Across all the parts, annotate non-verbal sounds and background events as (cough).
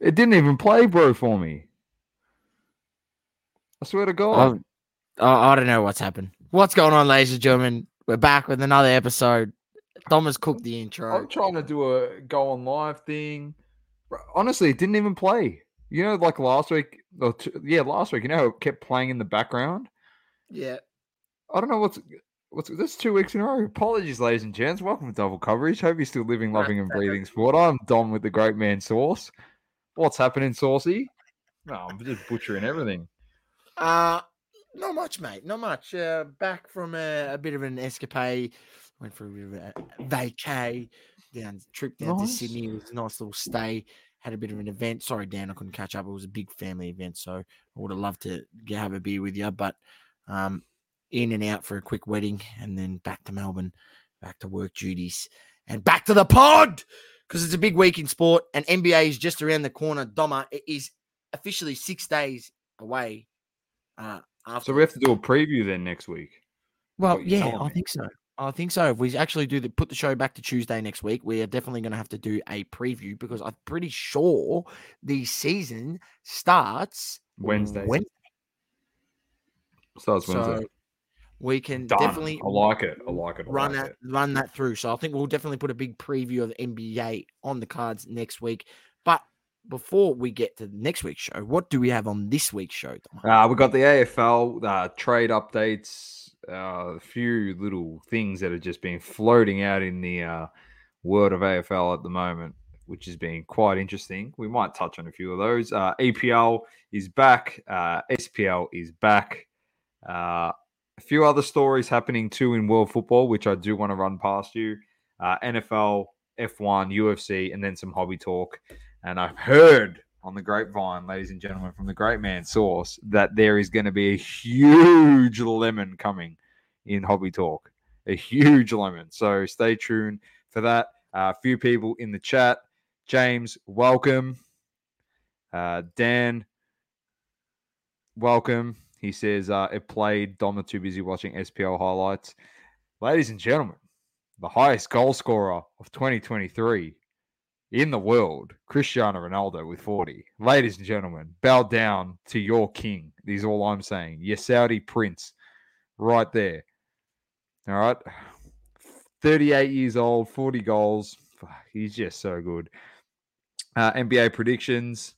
It didn't even play, bro, for me. I swear to God. I, I don't know what's happened. What's going on, ladies and gentlemen? We're back with another episode. Thomas cooked the intro. I'm trying to do a go on live thing. Honestly, it didn't even play. You know, like last week, or t- yeah, last week. You know, how it kept playing in the background. Yeah. I don't know what's what's this two weeks in a row. Apologies, ladies and gents. Welcome to Double Coverage. Hope you're still living, loving, and (laughs) breathing sport. I'm Dom with the Great Man Sauce. What's happening, Saucy? No, I'm just butchering everything. Uh not much, mate. Not much. Uh, back from a, a bit of an escapade. Went for a bit of a vacay down trip down Nice. to Sydney. It was a nice little stay. Had a bit of an event. Sorry, Dan, I couldn't catch up. It was a big family event, so I would have loved to get, have a beer with you, but um, in and out for a quick wedding, and then back to Melbourne, back to work duties, and back to the pod because it's a big week in sport, and NBA is just around the corner. Doma it is officially six days away. Uh, after So we have to do a preview then next week. well, yeah, I me. think so. I think so. If we actually do the put the show back to Tuesday next week, we are definitely going to have to do a preview because I'm pretty sure the season starts Wednesday. Wednesday. Starts Wednesday. So we can Done. definitely I like it. I like it. I run like that it. run that through. So I think we'll definitely put a big preview of NBA on the cards next week. But before we get to next week's show, what do we have on this week's show? Uh, we got the AFL uh, trade updates, uh, a few little things that have just been floating out in the uh, world of AFL at the moment, which has been quite interesting. We might touch on a few of those. Uh, EPL is back, uh, SPL is back. Uh, a few other stories happening too in world football, which I do want to run past you. Uh, NFL, F1, UFC, and then some hobby talk. And I've heard on the grapevine, ladies and gentlemen, from the great man source, that there is going to be a huge lemon coming in hobby talk. A huge lemon. So stay tuned for that. Uh, a few people in the chat. James, welcome. Uh, Dan, welcome. He says uh, it played. Dom are too busy watching SPL highlights. Ladies and gentlemen, the highest goal scorer of 2023 in the world, Cristiano Ronaldo with 40. Ladies and gentlemen, bow down to your king. Is all I'm saying. Your Saudi prince, right there. All right. 38 years old, 40 goals. He's just so good. Uh, NBA predictions.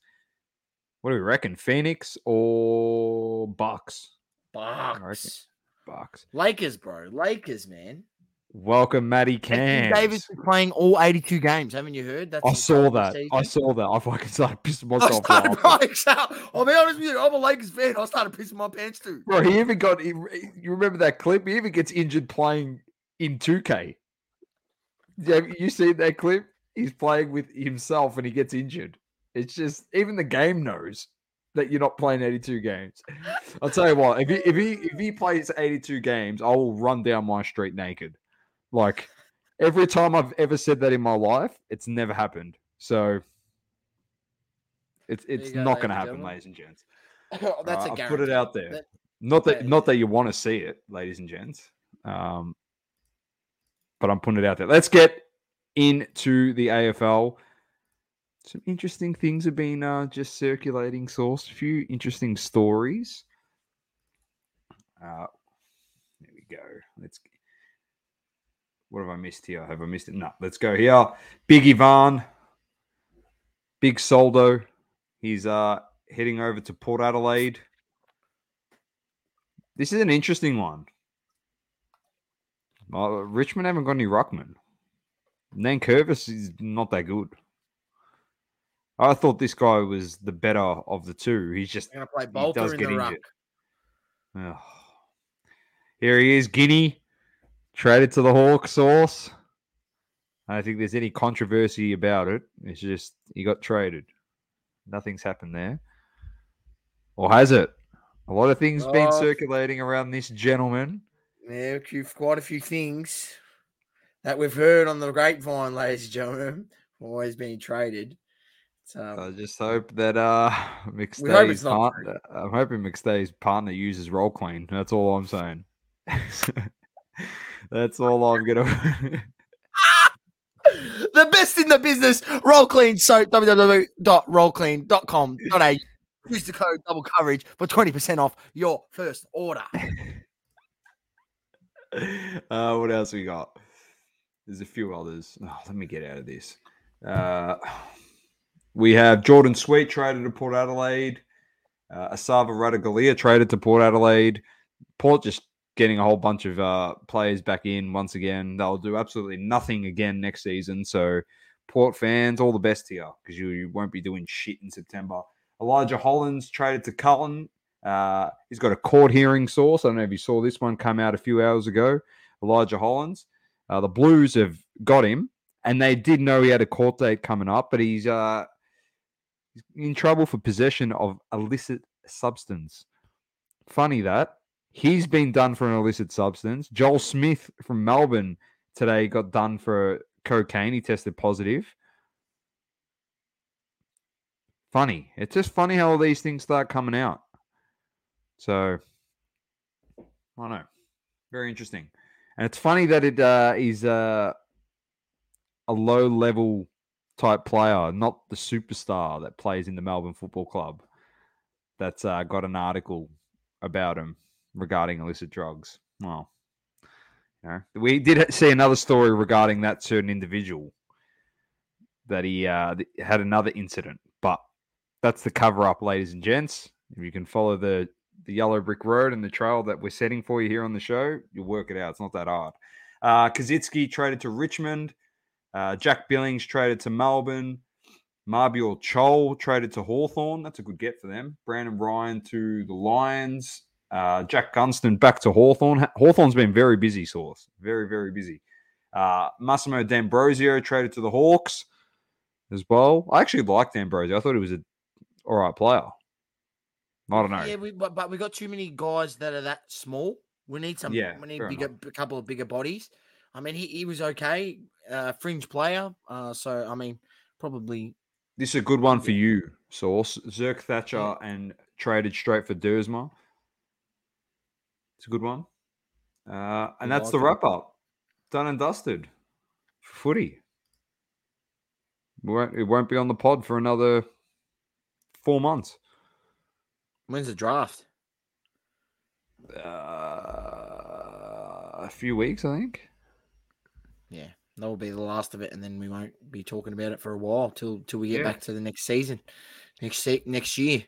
What do we reckon? Phoenix or Box? Box. Bucks. Lakers, bro. Lakers, man. Welcome, Matty Cams. Davis is playing all 82 games. Haven't you heard? That's I saw that. I saw that. I fucking started pissing I myself started, laughing. bro, exactly. I'll be honest with you. I'm a Lakers fan. I started pissing my pants too. Bro, he even got. He, you remember that clip? He even gets injured playing in 2K. Have you seen that clip? He's playing with himself and he gets injured. It's just even the game knows that you're not playing 82 games. (laughs) I'll tell you what. If he if he if he (laughs) plays 82 games, I will run down my street naked. Like every time I've ever said that in my life, it's never happened. So it's it's go, not going to happen, gentlemen. ladies and gents. (laughs) That's Uh, a I'll put it out there. That- Not that Yeah, not that you want to see it, ladies and gents. Um, but I'm putting it out there. Let's get into the AFL. Some interesting things have been uh, just circulating. Source a few interesting stories. Uh, there we go. Let's. What have I missed here? Have I missed it? No. Let's go here. Big Ivan, Big Soldo. He's uh heading over to Port Adelaide. This is an interesting one. Uh, Richmond haven't got any ruckman. Nankervis is not that good. I thought this guy was the better of the two. He's just We're gonna play he Bolter does in get the ruck. injured. Here he is, Guinea, traded to the Hawk source. I don't think there's any controversy about it. It's just he got traded. Nothing's happened there. Or has it? A lot of things been Oh. circulating around this gentleman. Yeah, quite a few things that we've heard on the grapevine, ladies and gentlemen. Always being traded. So I just hope that uh (laughs) McStay's partner, I'm hoping McStay's partner uses roll clean. That's all I'm saying. (laughs) That's all I'm gonna. (laughs) the best in the business, roll clean soap, www.rollclean.com.au. Use the code double coverage for 20% off your first order. uh, what else we got? There's a few others. Oh, let me get out of this. Uh, we have Jordan Sweet traded to Port Adelaide. Uh, Esava Ratugolea traded to Port Adelaide. Port just getting a whole bunch of uh, players back in once again. They'll do absolutely nothing again next season. So, Port fans, all the best here because you, you won't be doing shit in September. Elijah Hollands traded to Carlton. Uh, he's got a court hearing source. I don't know if you saw this one come out a few hours ago. Elijah Hollands. Uh, the Blues have got him, and they did know he had a court date coming up, but he's uh, he's in trouble for possession of illicit substance. Funny that he's been done for an illicit substance. Joel Smith from Melbourne today got done for cocaine. He tested positive. Funny. It's just funny how all these things start coming out. So, I don't know. Very interesting. And it's funny that it uh, is uh, a low level type player, not the superstar that plays in the Melbourne Football Club, that's uh, got an article about him regarding illicit drugs. Well, you know, we did see another story regarding that certain individual that he uh, had another incident, but that's the cover up, ladies and gents. If you can follow the the yellow brick road and the trail that we're setting for you here on the show, you'll work it out. It's not that hard. Uh, Koschitzke traded to Richmond. Uh, Jack Billings traded to Melbourne. Mabior Chol traded to Hawthorn. That's a good get for them. Brandon Ryan to the Lions. Uh, Jack Gunston back to Hawthorn. Hawthorn's been very busy, source. Very, very busy. Uh, Massimo D'Ambrosio traded to the Hawks as well. I actually liked D'Ambrosio. I thought he was a all right player. I don't know. Yeah, we, but, but we got too many guys that are that small. We need some. Yeah, we need bigger, enough. a couple of bigger bodies. I mean, he, he was okay, uh, fringe player. Uh, so I mean, probably This is a good one for you, Source. Zerk Thatcher and traded straight for Dersma. It's a good one. Uh, and that's the wrap up. Done and dusted for footy. We won't, it won't be on the pod for another four months. when's the draft? Uh, a few weeks, I think. Yeah, that will be the last of it, and then we won't be talking about it for a while till till we get Yeah. back to the next season, next se- next year.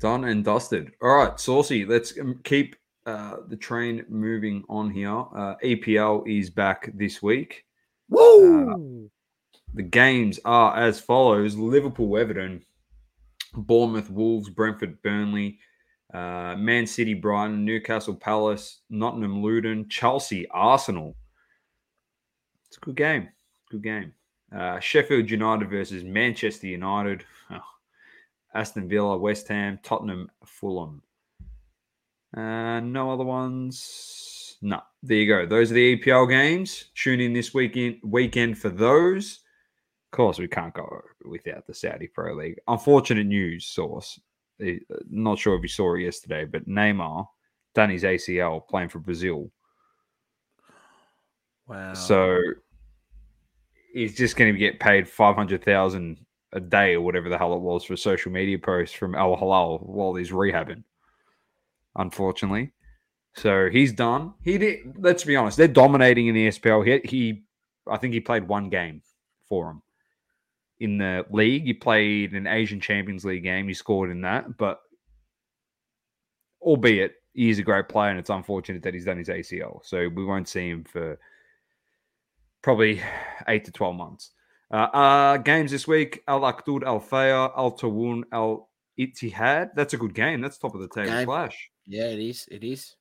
Done and dusted. All right, Saucy, let's um, keep uh, the train moving on here. Uh, EPL is back this week. Woo! The games are as follows Liverpool, Everton, Bournemouth, Wolves, Brentford, Burnley, uh, Man City, Brighton, Newcastle, Palace, Nottingham, Luton, Chelsea, Arsenal. It's a good game. Good game. Uh, Sheffield United versus Manchester United. Oh, Aston Villa, West Ham, Tottenham, Fulham. Uh, no other ones. No, there you go. Those are the EPL games. Tune in this weekend weekend for those. Of course, we can't go without the Saudi Pro League. Unfortunate news source. Eh, Not sure if you saw it yesterday, but Neymar done his ACL playing for Brazil. Wow. So he's just going to get paid five hundred thousand a day or whatever the hell it was for a social media post from Al Hilal while he's rehabbing. Unfortunately, so he's done. He did. Let's be honest; they're dominating in the SPL. He, he I think he played one game for him in the league. He played an Asian Champions League game. He scored in that, but albeit he is a great player, and it's unfortunate that he's done his ACL. So we won't see him for probably eight to 12 months. Uh, uh, games this week Al Akdud, Al Fayha, Al Tawun, Al Ittihad. That's a good game. That's top of the table Game. clash. yeah, it is. It is.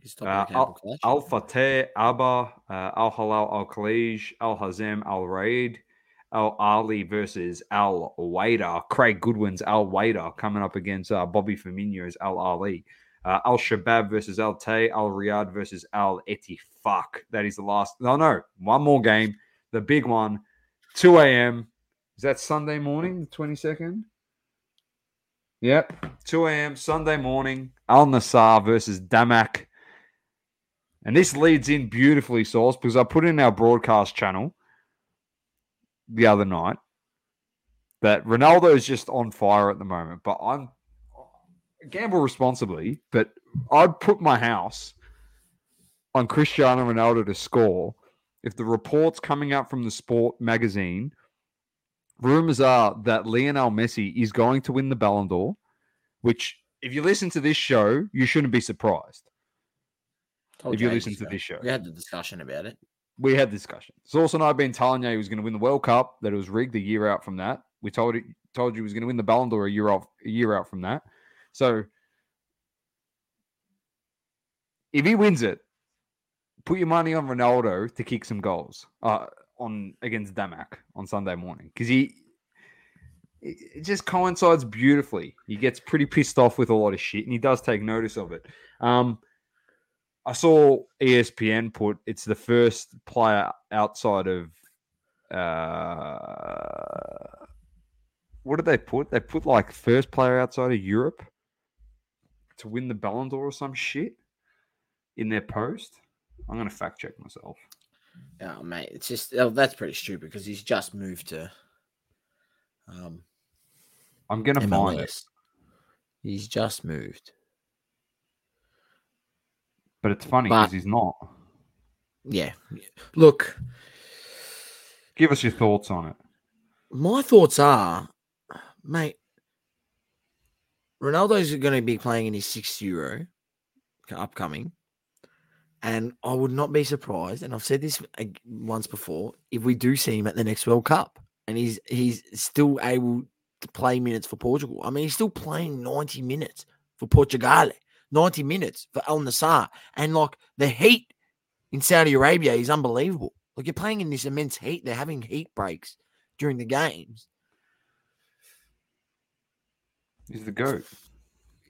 It's top Uh, of the table clash. Al Fateh, Abha, uh, Al Hilal, Al Khalij, Al Hazem, Al Raid, Al Ahli versus Al Wader. Craig Goodwin's Al Wader coming up against uh, Bobby Firmino's Al Ahli. Uh, Al Shabab versus Al Tay, Al Riyadh versus Al Eti. Fuck. That is the last. No, no. One more game. The big one. 2 a.m. Is that Sunday morning, the 22nd? Yep. 2 a.m. Sunday morning. Al Nassr versus Damac. And this leads in beautifully, Sauce, because I put in our broadcast channel the other night that Ronaldo is just on fire at the moment. But I'm gamble responsibly, but I'd put my house on Cristiano Ronaldo to score if the reports coming out from the sport magazine rumors are that Lionel Messi is going to win the Ballon d'Or, which if you listen to this show, you shouldn't be surprised. Told if you listen to this show. we had the discussion about it. We had the discussion. Sauce and I have been telling you he was going to win the World Cup, that it was rigged a year out from that. We told it, told you he was going to win the Ballon d'Or a year off a year out from that. So if he wins it, put your money on Ronaldo to kick some goals uh, on against Damac on Sunday morning because he it just coincides beautifully. He gets pretty pissed off with a lot of shit, and he does take notice of it. Um, I saw ESPN put it's the first player outside of uh, what did they put? They put like first player outside of Europe to win the Ballon d'Or or some shit in their post. I'm gonna fact check myself. Oh, mate, it's just oh, that's pretty stupid because he's just moved to um, I'm gonna find it, He's just moved. but it's funny because he's not. Yeah. Look, Give us your thoughts on it. my thoughts are, mate, Ronaldo's going to be playing in his sixth Euro upcoming. And I would not be surprised, and I've said this uh, once before, if we do see him at the next World Cup and he's he's still able to play minutes for Portugal. I mean, he's still playing 90 minutes for Portugal, 90 minutes for Al Nassr. And like the heat in Saudi Arabia is unbelievable. Like you're playing in this immense heat. They're having heat breaks during the games. He's the goat.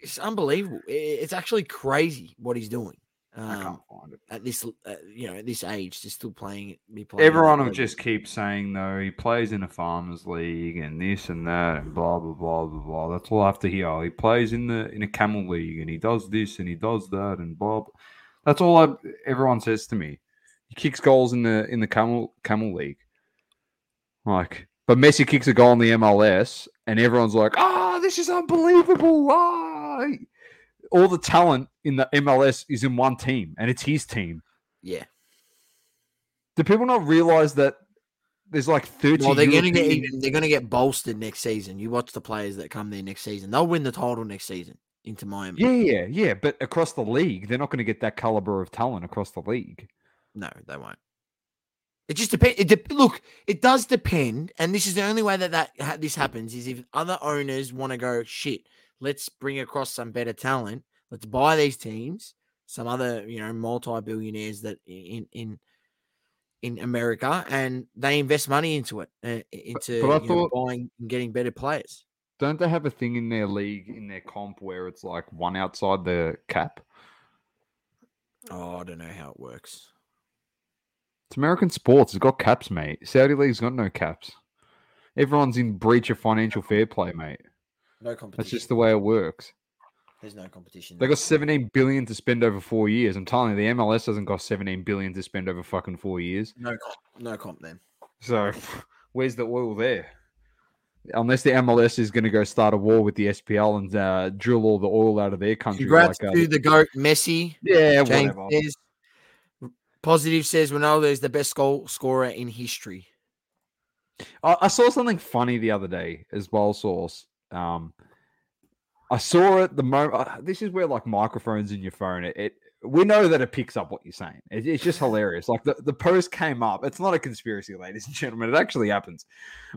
It's unbelievable. It's actually crazy what he's doing. I Um, can't find it. at this, uh, you know, at this age, to still playing, be playing. Everyone will just keep saying though he plays in a farmers league and this and that and blah blah blah blah blah. That's all I have to hear. Oh, he plays in the in a camel league and he does this and he does that and blah. blah. That's all I, everyone says to me. He kicks goals in the in the camel camel league. Like, but Messi kicks a goal in the MLS and everyone's like, "Ah, this is unbelievable!" Ah, all the talent in the MLS is in one team and it's his team. yeah. Do people not realize that there's like 30 Well, they're going to get even, they're going to get bolstered next season. You watch the players that come there next season; they'll win the title next season into Miami. Yeah, yeah, yeah. But across the league, they're not going to get that caliber of talent across the league. No, they won't. It just depends. It de- look, it does depend, and this is the only way that that ha- this happens is if other owners want to go shit. Let's bring across some better talent. Let's buy these teams. Some other, you know, multi-billionaires that in in in America, and they invest money into it, uh, into but I you know, thought- buying and getting better players. Don't they have a thing in their league, in their comp, where it's like one outside the cap? Oh, I don't know how it works. It's American sports. It's got caps, mate. Saudi League's got no caps. Everyone's in breach of financial fair play, mate. No competition. That's just the way it works. There's no competition. They got 17 billion to spend over four years. I'm telling you, the MLS doesn't got 17 billion to spend over fucking four years. no comp, no comp then. So (laughs) where's the oil there? Unless the MLS is going to go start a war with the SPL and uh, drill all the oil out of their country. Congrats like, uh, to the goat Messi. yeah, James whatever. says, positive says Ronaldo is the best goal scorer in history. I, I saw something funny the other day as well, Source. Um, I saw it the moment. Uh, this is where like microphones in your phone. It, it we know that it picks up what you're saying. It, it's just hilarious. Like the, the post came up. It's not a conspiracy, ladies and gentlemen. It actually happens.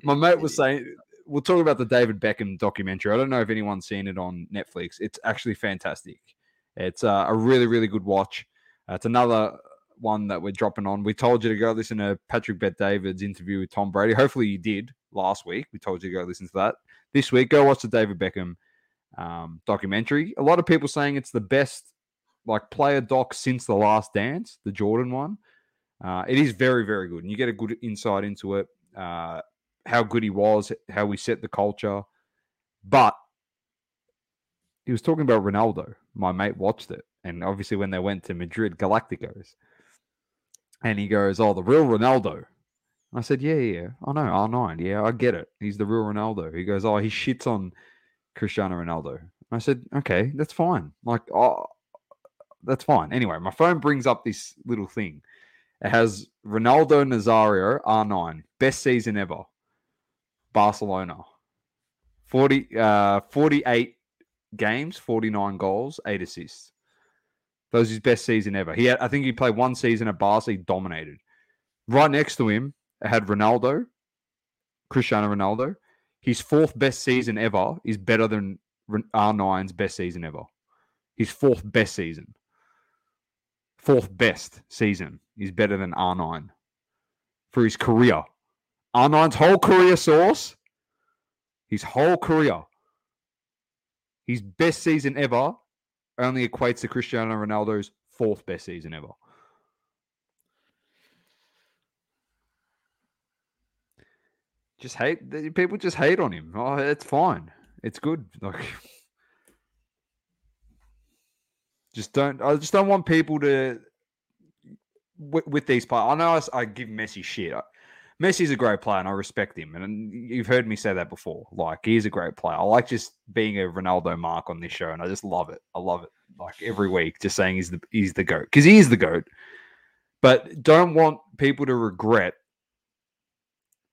My (laughs) mate was saying we'll talk about the David Beckham documentary. I don't know if anyone's seen it on Netflix. It's actually fantastic. It's uh, a really really good watch. Uh, it's another one that we're dropping on. We told you to go listen to Patrick Bet David's interview with Tom Brady. Hopefully you did last week. We told you to go listen to that. This week, go watch the David Beckham um, documentary. A lot of people saying it's the best like player doc since the Last Dance, the Jordan one. Uh, it is very very good, and you get a good insight into it. Uh, how good he was, how we set the culture. But he was talking about Ronaldo. My mate watched it. And obviously, when they went to Madrid Galacticos, and he goes, Oh, the real Ronaldo. I said, Yeah, yeah, I know, R9. Yeah, I get it. He's the real Ronaldo. He goes, Oh, he shits on Cristiano Ronaldo. I said, Okay, that's fine. Like, oh, that's fine. Anyway, my phone brings up this little thing. It has Ronaldo Nazario, R9, best season ever. Barcelona. 40, uh, 48 games, 49 goals, 8 assists. That was his best season ever. He had, I think he played one season at Barca, he dominated. Right next to him, had Ronaldo, Cristiano Ronaldo. His fourth best season ever is better than R9's best season ever. His fourth best season. Fourth best season is better than R9 for his career. R9's whole career source, his whole career, his best season ever only equates to Cristiano Ronaldo's fourth best season ever. Just hate people. Just hate on him. Oh, it's fine. It's good. (laughs) Like, just don't. I just don't want people to with, with these players. I know I, I, give Messi shit. Messi's a great player, and I respect him. And you've heard me say that before. Like he's a great player. I like just being a Ronaldo mark on this show, and I just love it. I love it. Like every week, just saying he's the he's the goat because he is the goat. But don't want people to regret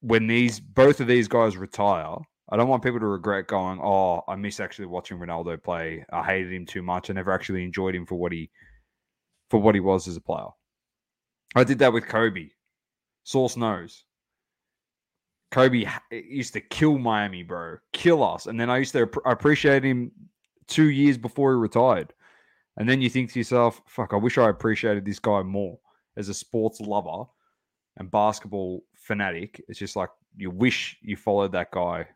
when these both of these guys retire, I don't want people to regret going, "Oh, I miss actually watching Ronaldo play. I hated him too much. I never actually enjoyed him for what he for what he was as a player." I did that with Kobe. Source knows. Kobe used to kill Miami, bro, kill us, and then I used to appreciate him two years before he retired. And then you think to yourself, "Fuck, I wish I appreciated this guy more as a sports lover and basketball fanatic. It's just like you wish you followed that guy.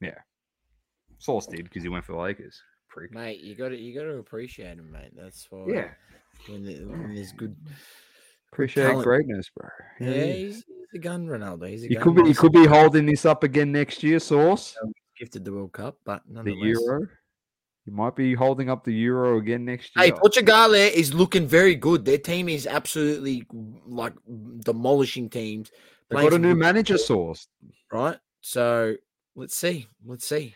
Yeah, Sauce did because he went for the Lakers. Prick. Mate, you got to you got to appreciate him, mate. That's why. Yeah. When, the, when there's good. Appreciate talent. greatness, bro. Yeah, yeah he's, he's, a gun, Ronaldo. He's a you could be you could be holding this up again next year, Source. Gifted the World Cup, but the Euro. You might be holding up the Euro again next year. Hey, Portugal is looking very good. Their team is absolutely like demolishing teams. They got a new manager source. Right. So let's see. Let's see.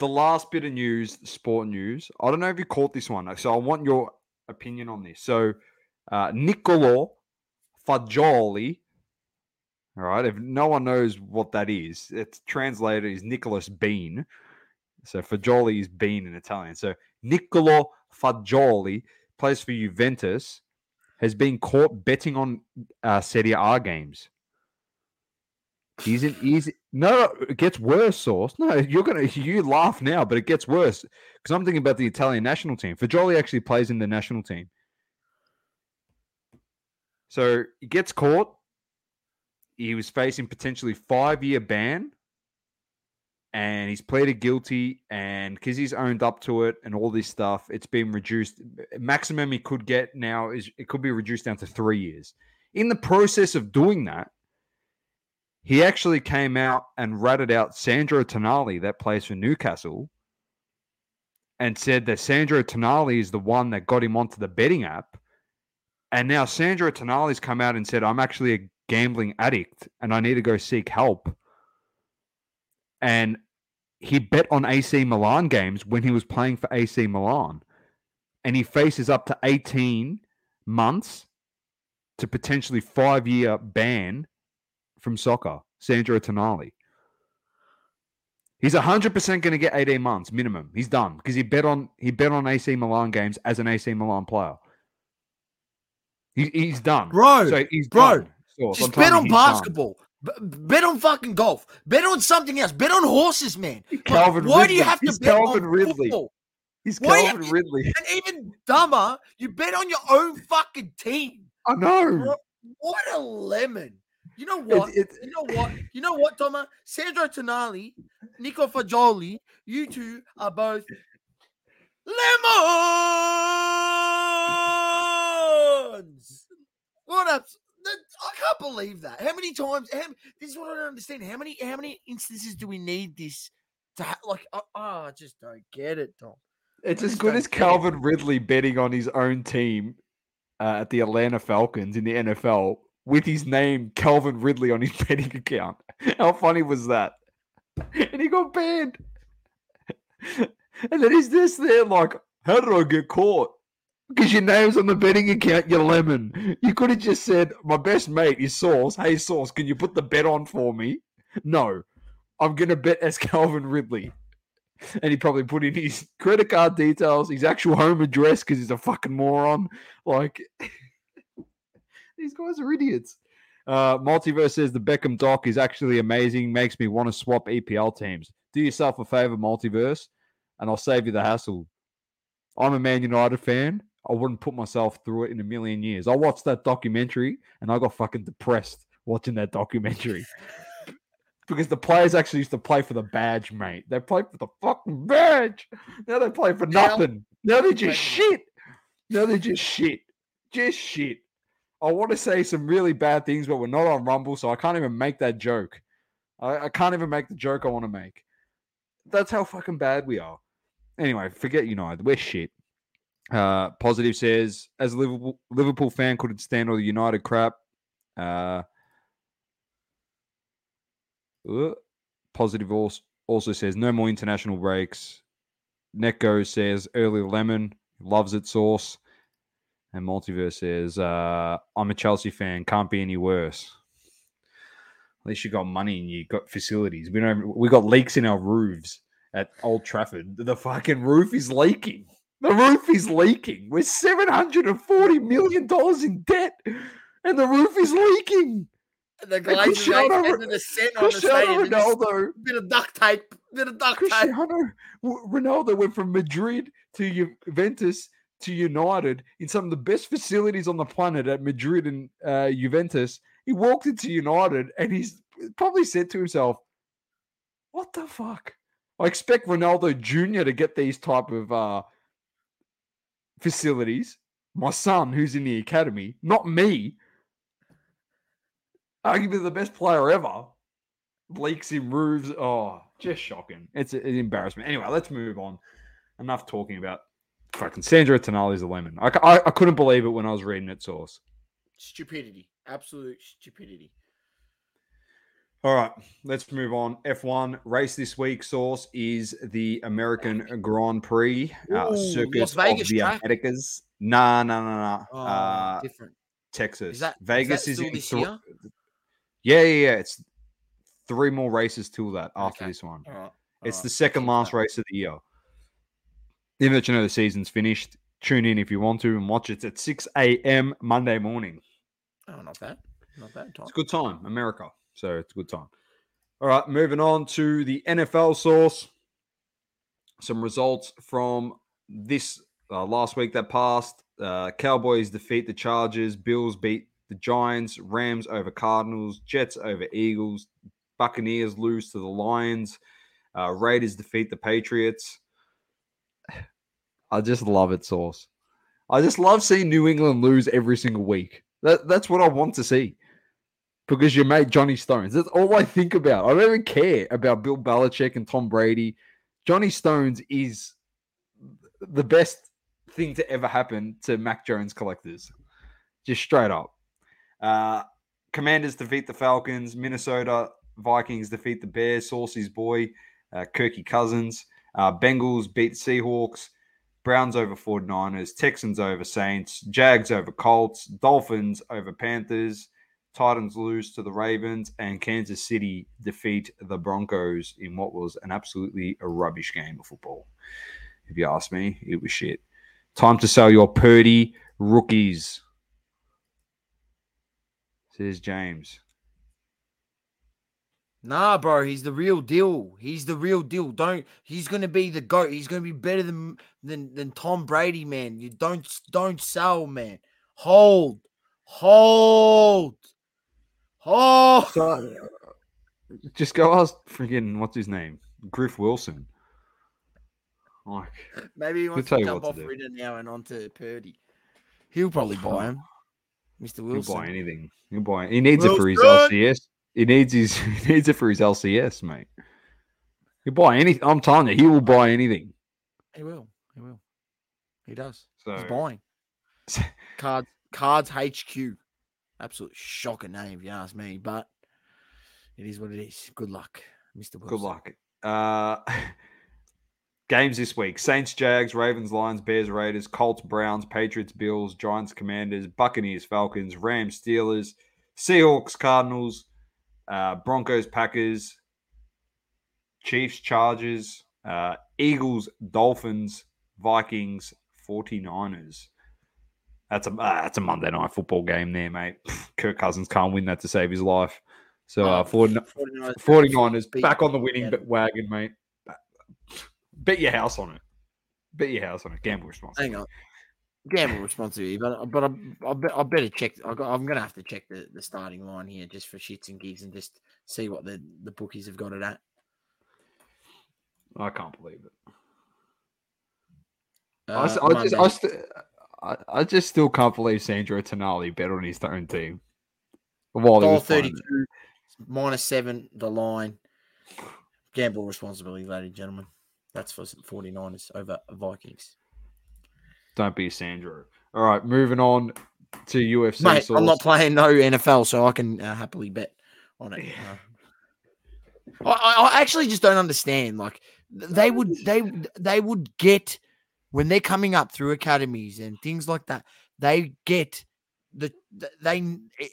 The last bit of news, sport news. I don't know if you caught this one. So I want your opinion on this. So uh Nicolo Fagioli. All right. If no one knows what that is, it's translated as Nicholas Bean. So Fagioli is bean in Italian. So Niccolo Fagioli plays for Juventus, has been caught betting on uh, Serie A games. He's an easy. No, it gets worse, Source. No, you're gonna you laugh now, but it gets worse because I'm thinking about the Italian national team. Fagioli actually plays in the national team. So he gets caught. He was facing potentially five year ban. And he's pleaded guilty and because he's owned up to it and all this stuff it's been reduced. Maximum he could get now is it could be reduced down to three years. In the process of doing that he actually came out and ratted out sandro tonali that plays for newcastle and said that sandro tonali is the one that got him onto the betting app and now sandro tonali's come out and said i'm actually a gambling addict and i need to go seek help and he bet on AC Milan games when he was playing for AC Milan. And he faces up to 18 months to potentially five year ban from soccer, Sandro Tonali. He's 100% going to get 18 months minimum. He's done because he bet on he bet on AC Milan games as an AC Milan player. He, he's done. Bro, so he's bro, done. just bet on basketball. B- bet on fucking golf. Bet on something else. Bet on horses, man. Calvin Ridley. why Ridley. do you have to He's bet Calvin on Ridley? Football? He's Calvin you, Ridley. And even dumber, you bet on your own fucking team. I know. What a lemon. You know what? It, it, you know what? You know what, Thomas? Sandro Tonali, Nico Fagioli, you two are both lemons. What that, I can't believe that. How many times? How, this is what I don't understand. How many? How many instances do we need this to ha- like? Oh, I just don't get it, Tom. It's I as good as get it. Calvin Ridley betting on his own team uh, at the Atlanta Falcons in the NFL with his name Calvin Ridley on his (laughs) betting account. How funny was that? And he got banned. (laughs) And then he's this there like, how did I get caught? Because your name's on the betting account, you lemon. You could have just said, my best mate is Sauce. Hey, Sauce, can you put the bet on for me? No, I'm going to bet as (laughs) Calvin Ridley. And he probably put in his credit card details, his actual home address, because he's a fucking moron. Like, (laughs) these guys are idiots. Uh, Multiverse says the Beckham doc is actually amazing, makes me want to swap EPL teams. Do yourself a favor, Multiverse, and I'll save you the hassle. I'm a Man United fan. I wouldn't put myself through it in a million years. I watched that documentary and I got fucking depressed watching that documentary. (laughs) because the players actually used to play for the badge, mate. They played for the fucking badge. Now they play for nothing. Now they're just shit. Now they're just shit. Just shit. I want to say some really bad things, but we're not on Rumble, so I can't even make that joke. I, I can't even make the joke I want to make. That's how fucking bad we are. Anyway, forget United. We're shit. Uh, Positive says, as a Liverpool, Liverpool fan, couldn't stand all the United crap. Uh, uh, Positive also, also says, no more international breaks. Netgo says, early lemon, loves its sauce. And Multiverse says, uh, I'm a Chelsea fan, can't be any worse. At least you got money and you got facilities. We don't. We got leaks in our roofs at Old Trafford. The fucking roof is leaking. The roof is leaking. We're seven hundred and forty million dollars in debt, and the roof is leaking. The Glazers Glazers ain't ain't sending sending a cent on the Cristiano stadium. Just Ronaldo. Bit of duct tape. Bit of duct tape. Cristiano w- Ronaldo went from Madrid to Juventus to United in some of the best facilities on the planet at Madrid and uh, Juventus. He walked into United and he's probably said to himself, "What the fuck?" I expect Ronaldo Jr. to get these type of uh, facilities. My son, who's in the academy, not me. Arguably the best player ever leaks in roofs. Oh, just shocking. It's an embarrassment. Anyway, let's move on. Enough talking about fucking Sandro Tonali's a lemon. I I couldn't believe it when I was reading it source. Stupidity. Absolute stupidity. All right, let's move on. F1 race this week. Source is the American Grand Prix uh, Ooh, circus Vegas of the track? Americas. Nah, nah, nah, nah. Oh, uh, different. Texas. that- is Vegas that is still in year? Yeah, yeah, yeah. It's three more races till that after Okay. this one. All right. It's all the second last race of the year. Even that you know the season's finished, tune in if you want to and watch it. It's at 6 a.m. Monday morning. Oh, not bad. Not bad. time. It's a good time, America. So it's a good time. All right, moving on to the NFL source. Some results from this uh, last week that passed. Uh, Cowboys defeat the Chargers. Bills beat the Giants. Rams over Cardinals. Jets over Eagles. Buccaneers lose to the Lions. Uh, Raiders defeat the Patriots. (sighs) I just love it, Sauce. I just love seeing New England lose every single week. That, that's what I want to see because you made Johnny Stones. That's all I think about. I don't even care about Bill Belichick and Tom Brady. Johnny Stones is the best thing to ever happen to Mac Jones collectors. Just straight up. Uh, Commanders defeat the Falcons. Minnesota Vikings defeat the Bears. Saucy's boy, uh, Kirky Cousins. Uh, Bengals beat Seahawks. Browns over 49ers. Texans over Saints. Jags over Colts. Dolphins over Panthers. Titans lose to the Ravens. And Kansas City defeat the Broncos in what was an absolutely a rubbish game of football. If you ask me, it was shit. Time to sell your Purdy rookies, says James. Nah, bro, he's the real deal. He's the real deal. Don't. He's gonna be the goat. He's gonna be better than than than Tom Brady, man. You don't don't sell, man. Hold, hold, hold. So, uh, just go ask freaking what's his name, Griff Wilson. Like, Maybe he wants to jump off. Ritter now and onto Purdy. He'll probably buy him. Mr. Wilson. He'll buy anything. He'll buy. He needs it for his! LCS. He needs his. (laughs) He needs it for his LCS, mate. He'll buy anything. I'm telling you, he will buy anything. He will. He will. He does. So He's buying. (laughs) Cards Cards HQ. Absolute shocking name, if you ask me, but it is what it is. Good luck, Mr. Wilson. Good luck. Uh, (laughs) games this week: Saints, Jags, Ravens, Lions, Bears, Raiders, Colts, Browns, Patriots, Bills, Giants, Commanders, Buccaneers, Falcons, Rams, Steelers, Seahawks, Cardinals, uh, Broncos, Packers, Chiefs, Chargers, uh, Eagles, Dolphins, Vikings, 49ers. That's a uh, that's a Monday night football game there, mate. Kirk Cousins can't win that to save his life. So uh, Oh, 40, 49ers 49ers back on the winning wagon, mate. Bet your house on it. Bet your house on it. Gamble responsibly. Hang on. Gamble responsibly, but but I, I, I better check. I got, I'm gonna have to check the, the starting line here just for shits and gigs and just see what the, the bookies have got it at. I can't believe it. Uh, I, I just, I, I, I just still can't believe Sandro Tonali bet on his own team. While Dollar was playing thirty it. two minus seven the line. Gamble responsibly, ladies and gentlemen. That's for 49ers over Vikings. Don't be Sandro. All right, moving on to UFC. Mate, I'm not playing no NFL, so I can uh, happily bet on it. Uh, I, I I actually just don't understand. Like they would, they they would get when they're coming up through academies and things like that. They get the the- they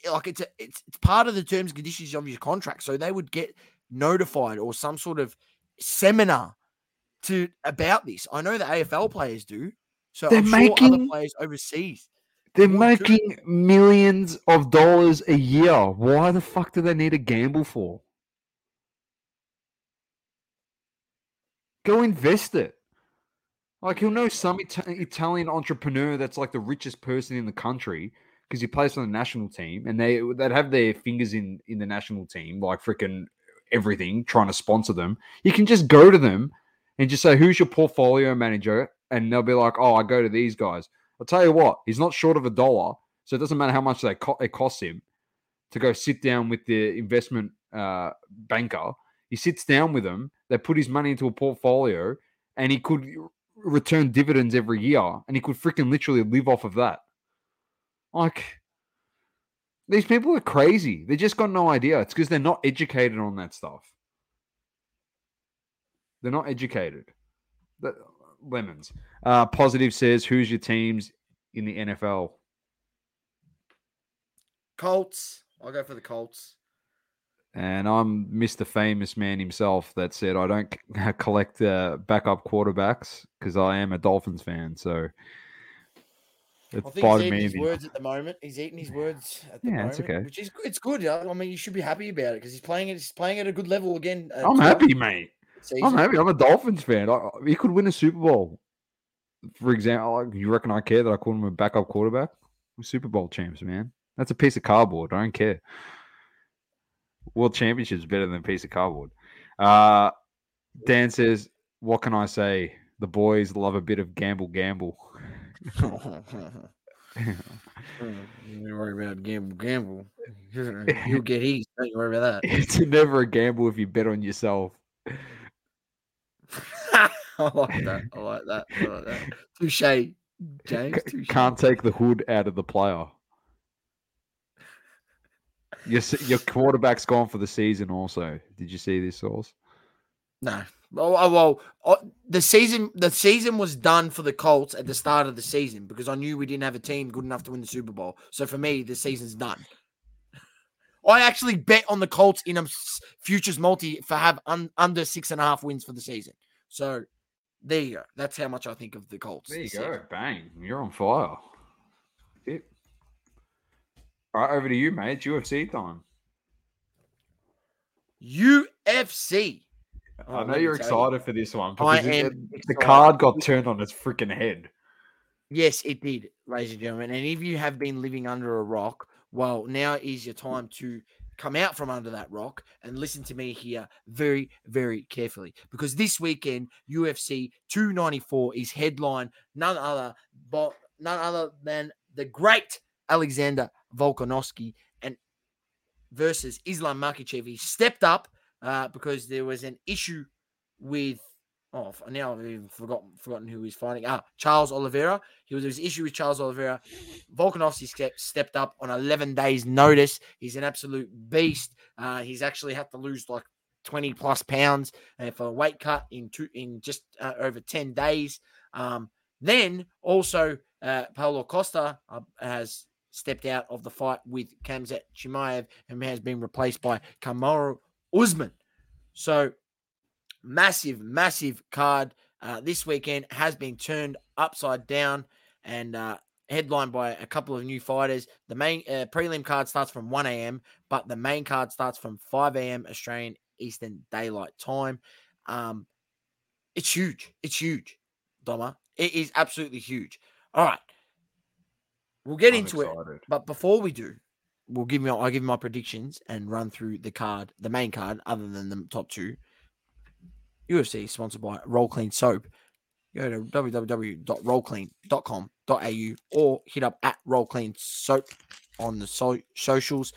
like it's a, it's it's part of the terms and conditions of your contract. So they would get notified or some sort of seminar to about this. I know the AFL players do. So They're I'm sure other making- players overseas. They're making millions of dollars a year. Why the fuck do they need a gamble for? Go invest it. Like he'll know some Ita- Italian entrepreneur that's like the richest person in the country because he plays for the national team, and they they'd have their fingers in in the national team, like freaking everything, trying to sponsor them. You can just go to them and just say, "Who's your portfolio manager?" And they'll be like, "Oh, I go to these guys." I'll tell you what, he's not short of a dollar, so it doesn't matter how much they co- it costs him to go sit down with the investment uh, banker. He sits down with them. They put his money into a portfolio, and he could return dividends every year, and he could freaking literally live off of that. Like these people are crazy. They just got no idea. It's because they're not educated on that stuff. They're not educated. Lemons. Uh, positive says, "Who's your teams in the NFL?" Colts. I'll go for the Colts. And I'm Mr. Famous Man himself that said I don't c- (laughs) collect uh, backup quarterbacks because I am a Dolphins fan. So I it's think he's eating me. his words at the moment. He's eating his words at the Yeah, moment, it's okay. which is it's good. I mean, you should be happy about it because he's playing it. He's playing at a good level again. uh, I'm happy, mate. season. I'm happy. I'm a Dolphins fan. I, he could win a Super Bowl. For example, you reckon I care that I called him a backup quarterback? We're Super Bowl champs, man. That's a piece of cardboard. I don't care. World Championship's better than a piece of cardboard. Uh, Dan says, "What can I say? The boys love a bit of gamble, gamble." (laughs) (laughs) Don't worry about gamble, gamble. (laughs) You'll get his. Don't you worry about that. it's never a gamble if you bet on yourself. I like that. I like that. I like that. Touche, James. Touche. can't take the hood out of the player. Your your quarterback's gone for the season. Also, did you see this source? No. Well, oh, well, oh, the season the season was done for the Colts at the start of the season because I knew we didn't have a team good enough to win the Super Bowl. So for me, the season's done. (laughs) I actually bet on the Colts in a futures multi for have un, under six and a half wins for the season. So there you go. That's how much I think of the Colts. There you go. season. Bang. You're on fire. It. All right, over to you, mate. It's UFC time. UFC. Oh, I know you're tell you. excited for this one I because it- am the card got turned on its freaking head. Yes, it did, ladies and gentlemen. And if you have been living under a rock, well, now is your time to come out from under that rock and listen to me here very, very carefully. Because this weekend, UFC 294 is headline none other but none other than the great Alexander Volkanovski and versus Islam Makhachev. He stepped up uh, because there was an issue with oh now I've even forgotten forgotten who he's fighting. Ah, Charles Oliveira. He was there was issue with Charles Oliveira. Volkanovski stepped stepped up on 11 days' notice. He's an absolute beast. Uh, he's actually had to lose like 20 plus pounds uh, for a weight cut in two in just uh, over 10 days. Um, then also uh, Paulo Costa uh, has stepped out of the fight with Khamzat Chimaev and has been replaced by Kamaru Usman. So massive, massive card uh, this weekend has been turned upside down and uh, headlined by a couple of new fighters. The main uh, prelim card starts from 1 a.m., but the main card starts from 5 a.m. Australian Eastern Daylight Time. Um, it's huge. It's huge, Doma. It is absolutely huge. All right. We'll get I'm into it. But before we do, we'll give me I'll give you my predictions and run through the card, the main card, other than the top two. UFC sponsored by Roll Clean Soap. Go to www.rollclean.com.au or hit up at Roll Clean Soap on the so- socials.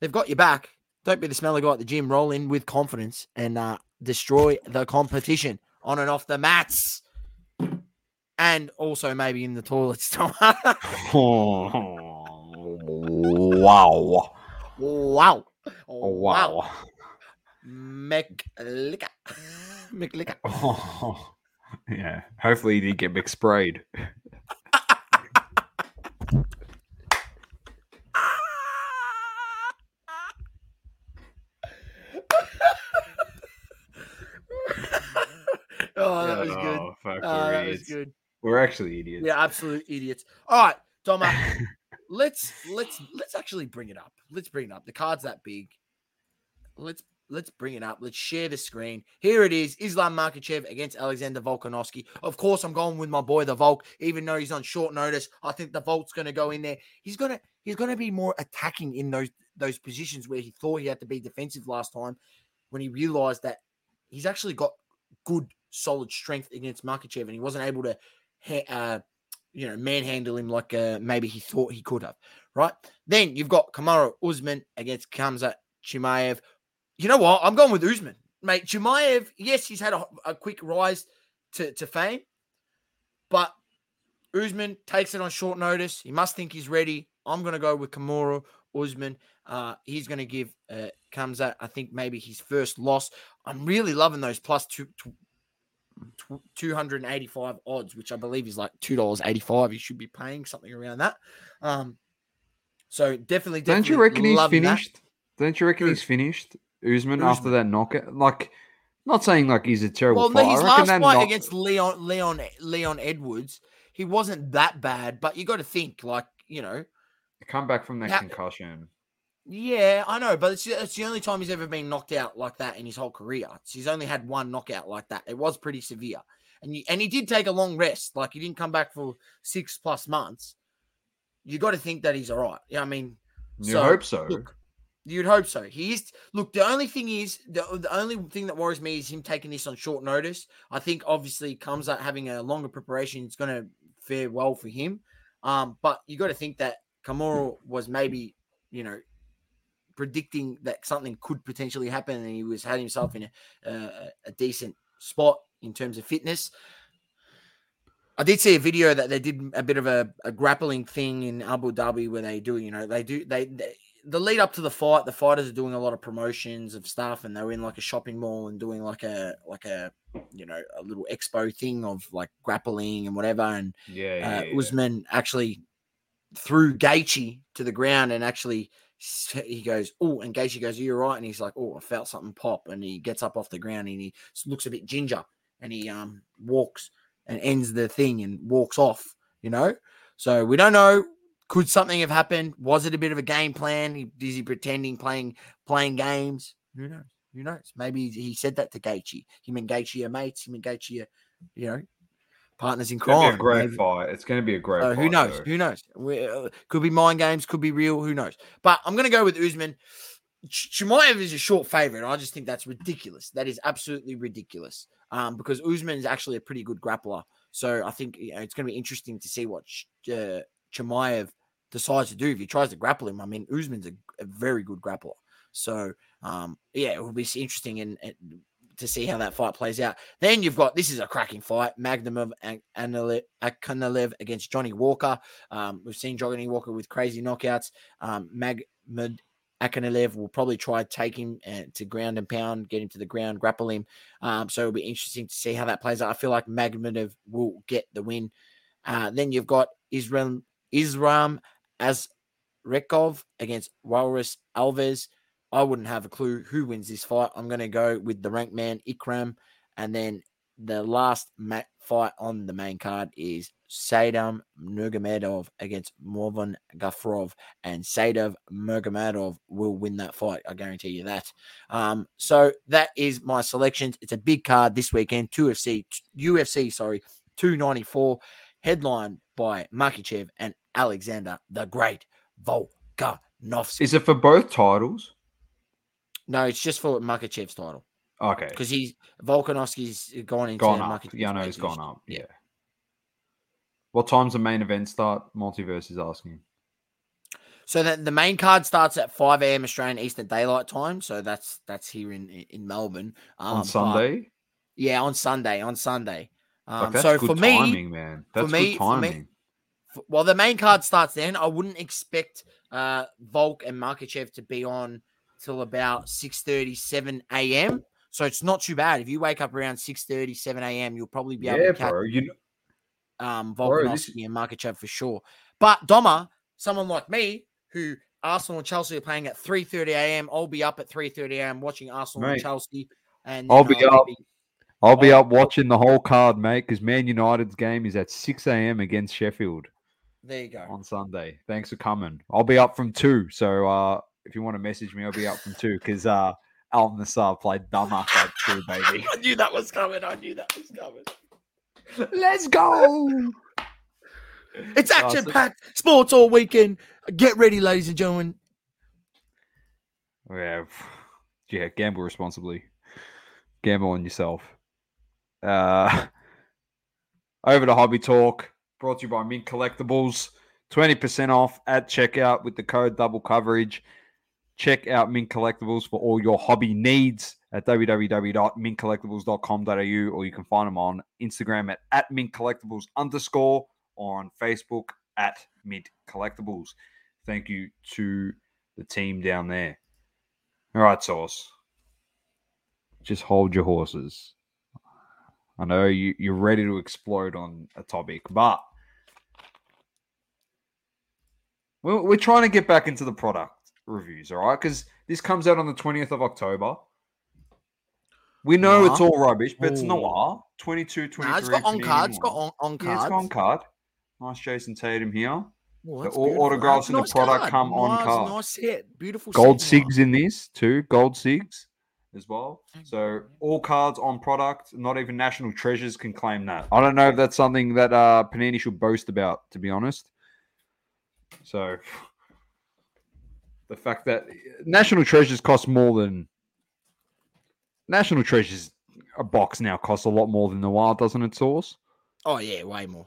They've got your back. Don't be the smelly guy at the gym. Roll in with confidence and uh, destroy the competition on and off the mats. And also maybe in the toilets. (laughs) (laughs) wow. wow. Oh, wow. McLicker. McLicker. Oh, (laughs) yeah. Hopefully he didn't get McSprayed. oh, that was good. Oh, Oh, that was good. We're actually idiots. Yeah, absolute idiots. All right, Doma, (laughs) let's let's let's actually bring it up. Let's bring it up. The card's that big. Let's let's bring it up. Let's share the screen. Here it is: Islam Makhachev against Alexander Volkanovski. Of course, I'm going with my boy the Volk, even though he's on short notice. I think the Volk's going to go in there. He's gonna he's gonna be more attacking in those those positions where he thought he had to be defensive last time, when he realized that he's actually got good solid strength against Makhachev and he wasn't able to uh, you know manhandle him like uh, maybe he thought he could have right? Then you've got Kamaru Usman against Kamza Chimaev. You know what? I'm going with Usman. Mate Chimaev yes he's had a, a quick rise to, to fame but Usman takes it on short notice. He must think he's ready. I'm going to go with Kamaru Usman. Uh, he's going to give uh, Kamza I think maybe his first loss. I'm really loving those plus two, tw- tw- 285 odds, which I believe is like $2.85. You should be paying something around that. Um, so definitely, definitely Don't you reckon he's loving that. finished? Don't you reckon Who? he's finished? Usman, after that knockout? Like, not saying like he's a terrible Well, fighter. his last fight knock- against Leon, Leon, Leon Edwards, he wasn't that bad, but you got to think like, you know, come back from that Now- concussion. Yeah, I know, but it's, it's the only time he's ever been knocked out like that in his whole career. He's only had one knockout like that. It was pretty severe, and you, and he did take a long rest. Like he didn't come back for six plus months. You got to think that he's all right. Yeah, I mean, You So, hope so. look, you'd hope so. He is. Look, the only thing is the the only thing that worries me is him taking this on short notice. I think obviously comes out having a longer preparation. It's going to fare well for him. Um, but you got to think that Kamaru was maybe you know predicting that something could potentially happen, and he was had himself in a, uh, a decent spot in terms of fitness. I did see a video that they did a bit of a, a grappling thing in Abu Dhabi where they do, you know, they do they, they the lead up to the fight, the fighters are doing a lot of promotions of stuff, and they were in like a shopping mall and doing like a like a you know a little expo thing of like grappling and whatever. And Yeah, uh, yeah, yeah. Usman actually threw Gaethje to the ground and actually he goes, oh, and Gaethje goes, you're right, and he's like, oh, I felt something pop, and he gets up off the ground and he looks a bit ginger, and he um walks and ends the thing and walks off, you know. So we don't know. Could something have happened? Was it a bit of a game plan? He, is he pretending playing playing games? Who knows? Who knows? Maybe he said that to Gaethje. Him and Gaethje are mates. Him and Gaethje you know, partners in It's crime. be a great Maybe- fight. It's going to be a great uh, fight. who knows? though. Who knows? We, uh, could be mind games, could be real. Who knows? But I'm going to go with Usman. Ch- Chimaev is a short favorite. I just think that's ridiculous. That is absolutely ridiculous. Um, because Usman is actually a pretty good grappler. So I think you know, it's going to be interesting to see what uh, Chimaev decides to do. If he tries to grapple him, I mean, Usman's a, a very good grappler. So, um, yeah, it will be interesting and, and to see how that fight plays out. Then you've got this is a cracking fight: Magomed Ankalaev against Johnny Walker. Um, we've seen Johnny Walker with crazy knockouts. Um, Mag Ankalaev will probably try take him uh, to ground and pound, get him to the ground, grapple him. Um, so it'll be interesting to see how that plays out. I feel like Magmadov will get the win. Uh, then you've got Israel Islam as Rekov against Warlley Alves. I wouldn't have a clue who wins this fight. I'm going to go with the rank man Ikram. And then the last mat fight on the main card is Sadam Nurmagomedov against Morvan Gafrov, And Sadam Nurmagomedov will win that fight. I guarantee you that. Um, so that is my selections. It's a big card this weekend. 2FC, UFC, sorry, 294, headlined by Makhachev and Alexander the Great Volkanovski. Is it for both titles? No, it's just for Makhachev's title. Okay. Because he's Volkanovski's gone into gone up. Yeah, I know he's gone up. Yeah. What time's the main event start? Multiverse is asking. So the, the main card starts at 5 a.m. Australian Eastern Daylight Time. So that's that's here in in Melbourne. Um, on Sunday? But, yeah, on Sunday. On Sunday. Um, like so for timing, me, man. That's for me, good timing. For me, for, well, the main card starts then. I wouldn't expect uh, Volk and Makhachev to be on till about 6:37 a.m. So it's not too bad. If you wake up around 6:37 a.m., you'll probably be able yeah, to catch bro, you um, Volkanovski bro, and Makhachev for sure. But Doma, someone like me who Arsenal and Chelsea are playing at 3:30 a.m. I'll be up at 3:30 a.m. watching Arsenal mate, and Chelsea, and I'll be up. I'll be up watching the whole card, mate, because Man United's game is at 6 a.m. against Sheffield. There you go. On Sunday. Thanks for coming. I'll be up from two. So uh, if you want to message me, I'll be up from two because uh, Al Nassr played Damac at two, baby. (laughs) I knew that was coming. I knew that was coming. Let's go. It's action packed sports all weekend. Get ready, ladies and gentlemen. Yeah, yeah. Gamble responsibly. Gamble on yourself. Uh, (laughs) over to Hobby Talk, brought to you by Mint Collectables. 20% off at checkout with the code double coverage. Check out Mint Collectables for all your hobby needs at www.mintcollectables.com.au or you can find them on Instagram at, at Mint Collectables underscore or on Facebook at Mint Collectables. Thank you to the team down there. All right, Sauce. Just hold your horses. I know you, you're ready to explode on a topic, but we're, we're trying to get back into the product reviews, all right? Because this comes out on the 20th of October. We know it's all rubbish, but it's noir. 22, 23. Nah, it's got on card. It's got on, on card. Yeah, it's got on card. Nice Jayson Tatum here. Oh, the all autographs in nice the product card. come on card. Nice hit. Beautiful. Gold SIGs in this too. Gold SIGs as well. So all cards on product. Not even National Treasures can claim that. I don't know if that's something that uh, Panini should boast about, to be honest. So the fact that uh, National Treasures cost more than National Treasures a box now costs a lot more than Noir, doesn't it, Source? Oh yeah, way more.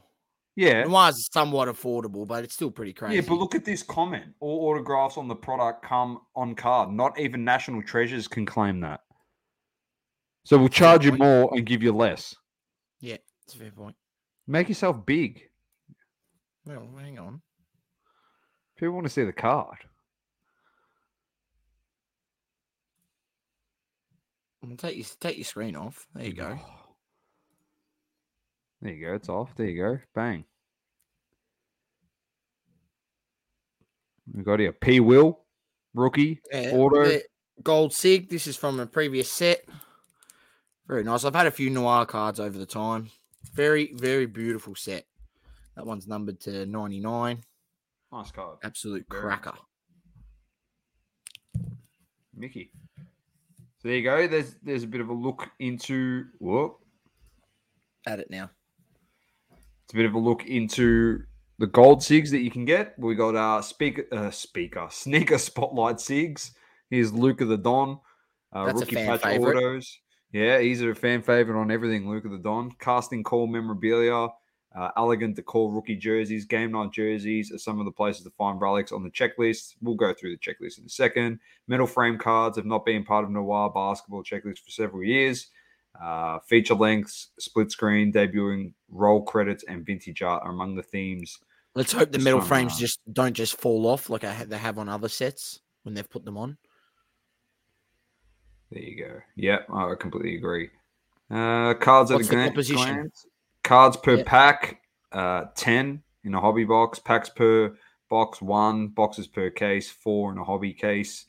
Yeah, Noir's is somewhat affordable, but it's still pretty crazy. Yeah, but look at this comment: all autographs on the product come on card. Not even National Treasures can claim that. So we'll charge you more and give you less. Yeah, that's a fair point. Make yourself big. Well, hang on. People want to see the card. Mm, take your take your screen off. There you go. Oh. There you go. It's off. There you go. Bang. We got here P. Will, rookie, yeah, auto, gold sig. This is from a previous set. Very nice. I've had a few noir cards over the time. Very, very beautiful set. That one's numbered to 99. Nice card. Absolute very cracker. Mickey. So there you go. There's there's a bit of a look into whoop. At it now. It's a bit of a look into the gold SIGs that you can get. We got uh speaker uh, (laughs) speaker sneaker spotlight SIGs. Here's Luka the Don. Uh, That's rookie patch favorite. autos. Yeah, he's a fan favorite on everything. Luka the Don. Casting call memorabilia. Uh, elegant decor rookie jerseys, game night jerseys are some of the places to find relics on the checklist. We'll go through the checklist in a second. Metal frame cards have not been part of Noir basketball checklist for several years. Uh, feature lengths, split screen, debuting roll credits, and vintage art are among the themes. Let's hope the metal frames just don't just fall off like I they have on other sets when they've put them on. There you go. Yep, I completely agree. Uh, cards What's at the a composition? glance. Cards per Yep. pack, uh, 10 in a hobby box. Packs per box, one. Boxes per case, four in a hobby case.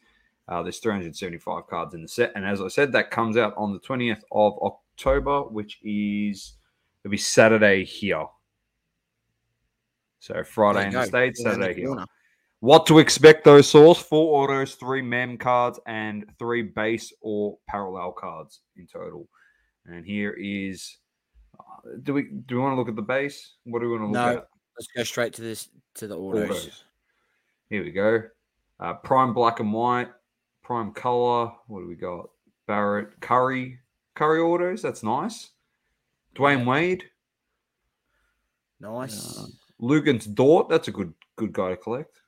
Uh, there's 375 cards in the set. And as I said, that comes out on the 20th of October, which is, it'll be Saturday here. So Friday in the. States, Saturday here. corner. What to expect though, source? Four autos, three mem cards, and three base or parallel cards in total. And here is do we do we want to look at the base? What do we want to look No. at? Let's go straight to this to the autos. Autos. Here we go. Uh, prime black and white, prime color. What do we got? Barrett, Curry, Curry autos. That's nice. Dwyane Wade, Nice. Uh, Luguentz Dort. That's a good good guy to collect.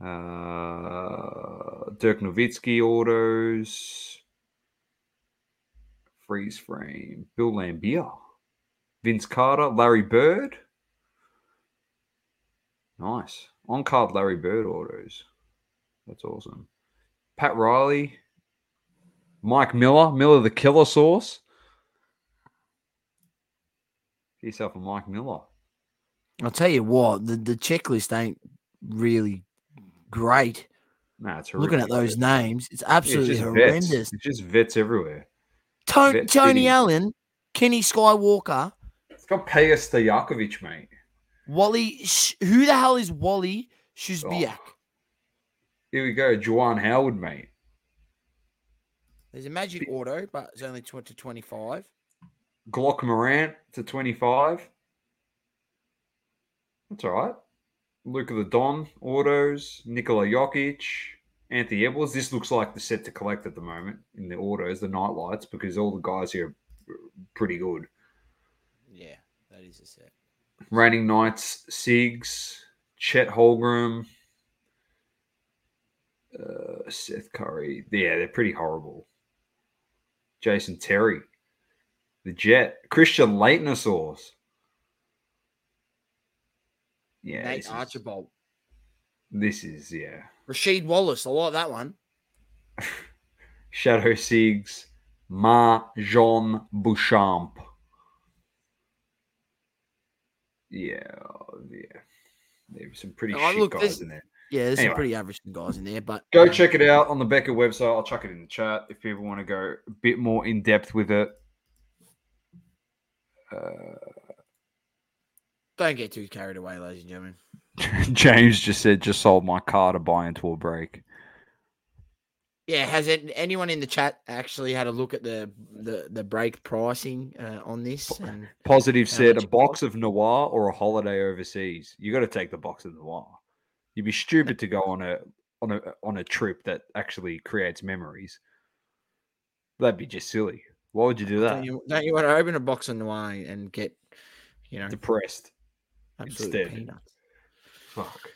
Uh, Dirk Nowitzki autos. Freeze frame. Bill Laimbeer. Vince Carter. Larry Bird. Nice. On card Larry Bird autos. That's awesome. Pat Riley. Mike Miller. Miller the Killer Sauce. Get yourself a Mike Miller. I'll tell you what, the, the checklist ain't really great. Nah, it's Looking at those names, it's Yeah, it's absolutely vets. horrendous. It's just vets everywhere. To- Tony City. Allen, Kenny Skywalker, It's got Peja Stojakovic, mate. Wally. Sh- who the hell is Wally Szczerbiak? Oh. Here we go. Juwan Howard, mate. There's a magic auto, but it's only 20 to 25. Glock Morant to 25. That's all right. Luke of the Don autos. Nikola Jokic. Anthony Edwards. This looks like the set to collect at the moment in the autos, the night lights, because all the guys here are pretty good. Yeah, that is a set. Reigning Knights, Sigs, Chet Holmgren, uh, Seth Curry. Yeah, they're pretty horrible. Jason Terry, the Jet, Christian Leitnersaurus. Yeah, Nate this is, Archibald. This is yeah. Rasheed Wallace. I like that one. (laughs) Shadow Sigs, Ma Jean Bouchamp. Yeah, yeah. There's some pretty Oh, shit look, guys in there. Yeah, there's Anyway. some pretty average guys in there, but Go um, check it out on the Beckett website. I'll chuck it in the chat if people want to go a bit more in depth with it. Uh, Don't get too carried away, ladies and gentlemen. (laughs) James just said, just sold my car to buy into a break. Yeah, has it, anyone in the chat actually had a look at the the, the break pricing uh, on this? And (laughs) Positive said, a box of Noir or a holiday overseas. You got to take the box of Noir. You'd be stupid to go on a on a on a trip that actually creates memories. That'd be just silly. Why would you do don't that? you, don't you want to open a box the way and get, you know, Depressed. instead. peanuts? Fuck.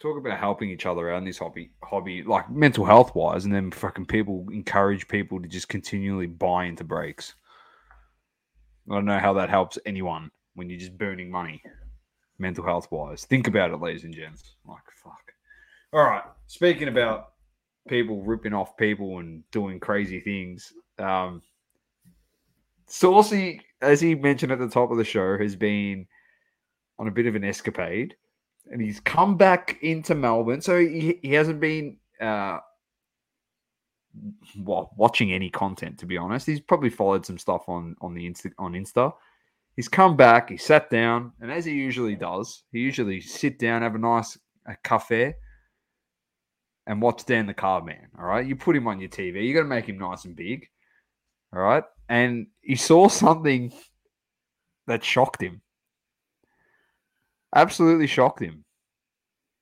Talk about helping each other out in this hobby, hobby like mental health wise, and then fucking people encourage people to just continually buy into breaks. I don't know how that helps anyone when you're just burning money, mental health wise. Think about it, ladies and gents. Like fuck. All right. Speaking about people ripping off people and doing crazy things, um, Saucy, as he mentioned at the top of the show, has been on a bit of an escapade, and he's come back into Melbourne. So he, he hasn't been uh, well, watching any content to be honest. He's probably followed some stuff on on the Insta on Insta. He's come back. He sat down, and as he usually does, he usually sit down, have a nice a cafe, and watch Dan the Car Man. All right, you put him on your TV. You got to make him nice and big. All right, and he saw something that shocked him absolutely shocked him,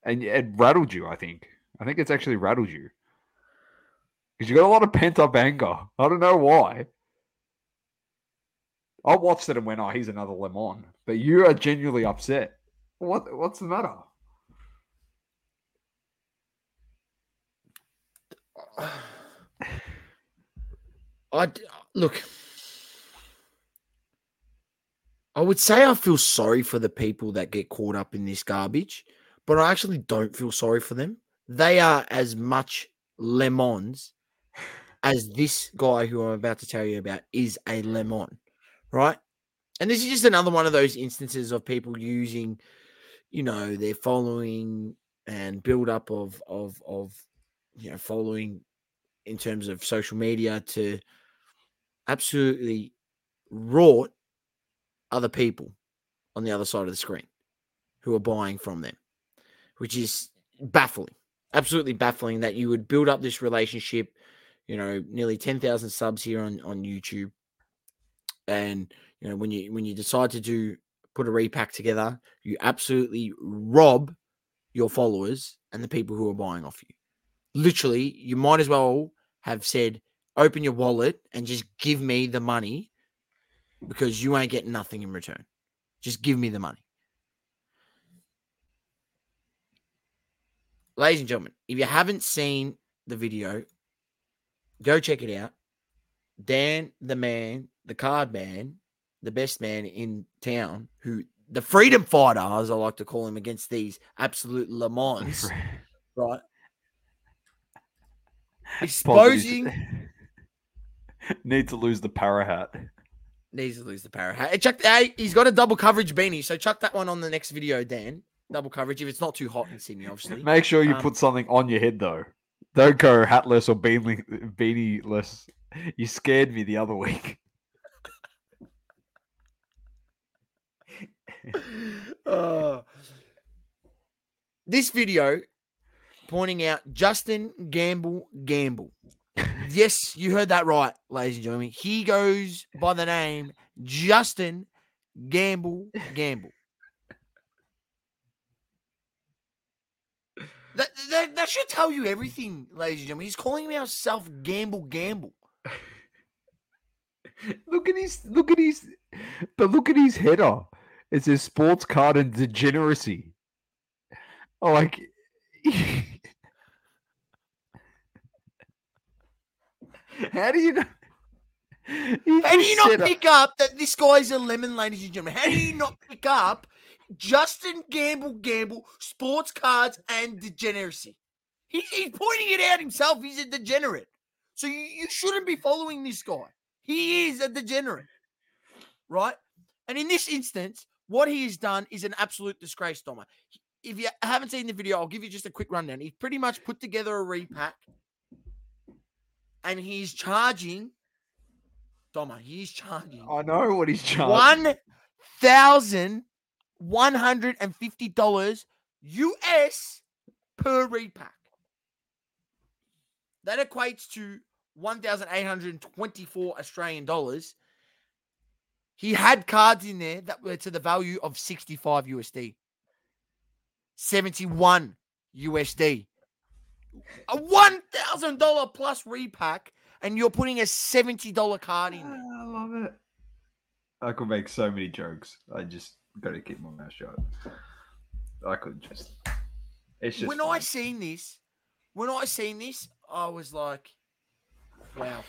and it rattled you. I think. I think it's actually rattled you. because you got a lot of pent up anger. I don't know why. I watched it and went, "Oh, he's another lemon," but you are genuinely upset. What? What's the matter? (sighs) I look. I would say I feel sorry for the people that get caught up in this garbage, but I actually don't feel sorry for them. They are as much lemons as this guy who I'm about to tell you about is a lemon, right? And this is just another one of those instances of people using, you know, their following and build up of of of you know following in terms of social media to absolutely rot other people on the other side of the screen who are buying from them, which is baffling, absolutely baffling that you would build up this relationship. You know, nearly ten thousand subs here on on YouTube, and you know when you when you decide to do put a repack together, you absolutely rob your followers and the people who are buying off you. Literally, you might as well have said, "Open your wallet and just give me the money because you ain't getting nothing in return. Just give me the money. Ladies and gentlemen, if you haven't seen the video, go check it out. Dan, the man, the card man, the best man in town, who the freedom fighter, as I like to call him, against these absolute Le Mans, (laughs) right? Exposing. (laughs) Need to lose the para hat. Needs to lose the power. hat. Hey, chuck, hey, he's got a double coverage beanie, so chuck that one on the next video, Dan. Double coverage if it's not too hot in Sydney, obviously. Make sure you Um, put something on your head though. Don't go hatless or beanie beanieless. You scared me the other week. (laughs) Uh, this video pointing out Justin Gamble Gamble. Yes, you heard that right, ladies and gentlemen. He goes by the name Justin Gamble Gamble. That, that, that should tell you everything, ladies and gentlemen. He's calling himself Gamble Gamble. Look at his look at his but look at his header. It says sports card and degeneracy. Like (laughs) How do you know? He How do you not uh, pick up that this guy's a lemon, ladies and gentlemen? How do you not pick up Justin Gamble Gamble, sports cards, and degeneracy? He, he's pointing it out himself. He's a degenerate. So you, you shouldn't be following this guy. He is a degenerate, right? And in this instance, what he has done is an absolute disgrace, Doma. If you haven't seen the video, I'll give you just a quick rundown. He's pretty much put together a repack and he's charging, Doma, he's charging I know what he's charging. one thousand one hundred and fifty dollars US per repack. That equates to one thousand eight hundred twenty-four Australian dollars. He had cards in there that were to the value of sixty-five USD, seventy-one USD, a one thousand dollar plus repack, and you're putting a seventy dollar card in. I love it. I could make so many jokes. I just got to keep my mouth shut. I could just. It's just. when I seen this, when I seen this, I was like, "Wow."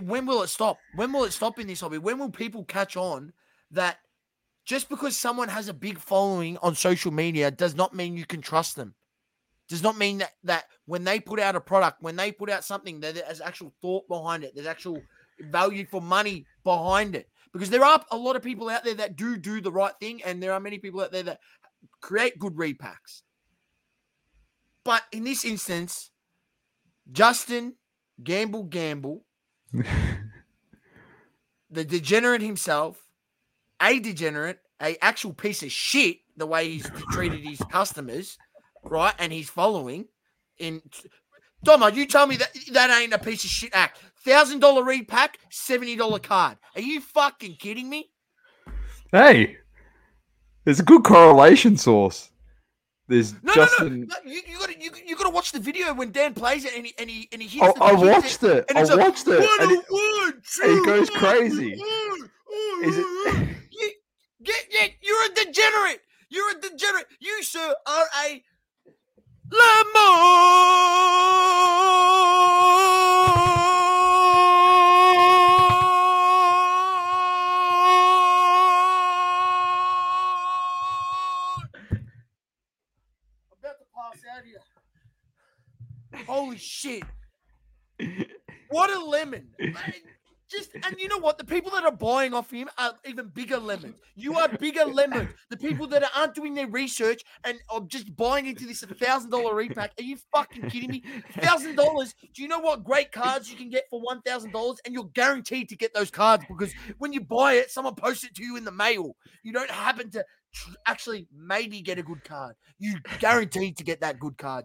When will it stop? When will it stop in this hobby? When will people catch on that just because someone has a big following on social media does not mean you can trust them? Does not mean that that when they put out a product, when they put out something, that there's actual thought behind it, there's actual value for money behind it. Because there are a lot of people out there that do do the right thing, and there are many people out there that create good repacks. But in this instance, Justin Gamble Gamble, (laughs) the degenerate himself, a degenerate, a actual piece of shit, the way he's treated his customers, right, and he's following. In Doma, you tell me that that ain't a piece of shit act. Thousand dollar repack, seventy dollar card. Are you fucking kidding me? hey, there's a good correlation source. There's No, Justin. no, no, no. You, you gotta you, you gotta watch the video when Dan plays it and he and he and he hits. I, the I it, watched it. and I it's a watched it. One and on it- he goes crazy. Is it-. You- Get, get, you're a degenerate. You're a degenerate. You, sir, are a Holy shit. What a lemon. Just and you know what? The people that are buying off him are even bigger lemons. You are bigger (laughs) lemons. The people that aren't doing their research and are just buying into this thousand dollar repack. Are you fucking kidding me? Thousand dollars. Do you know what great cards you can get for one thousand dollars? And you're guaranteed to get those cards because when you buy it, someone posts it to you in the mail. You don't happen to tr- actually maybe get a good card. You guaranteed to get that good card.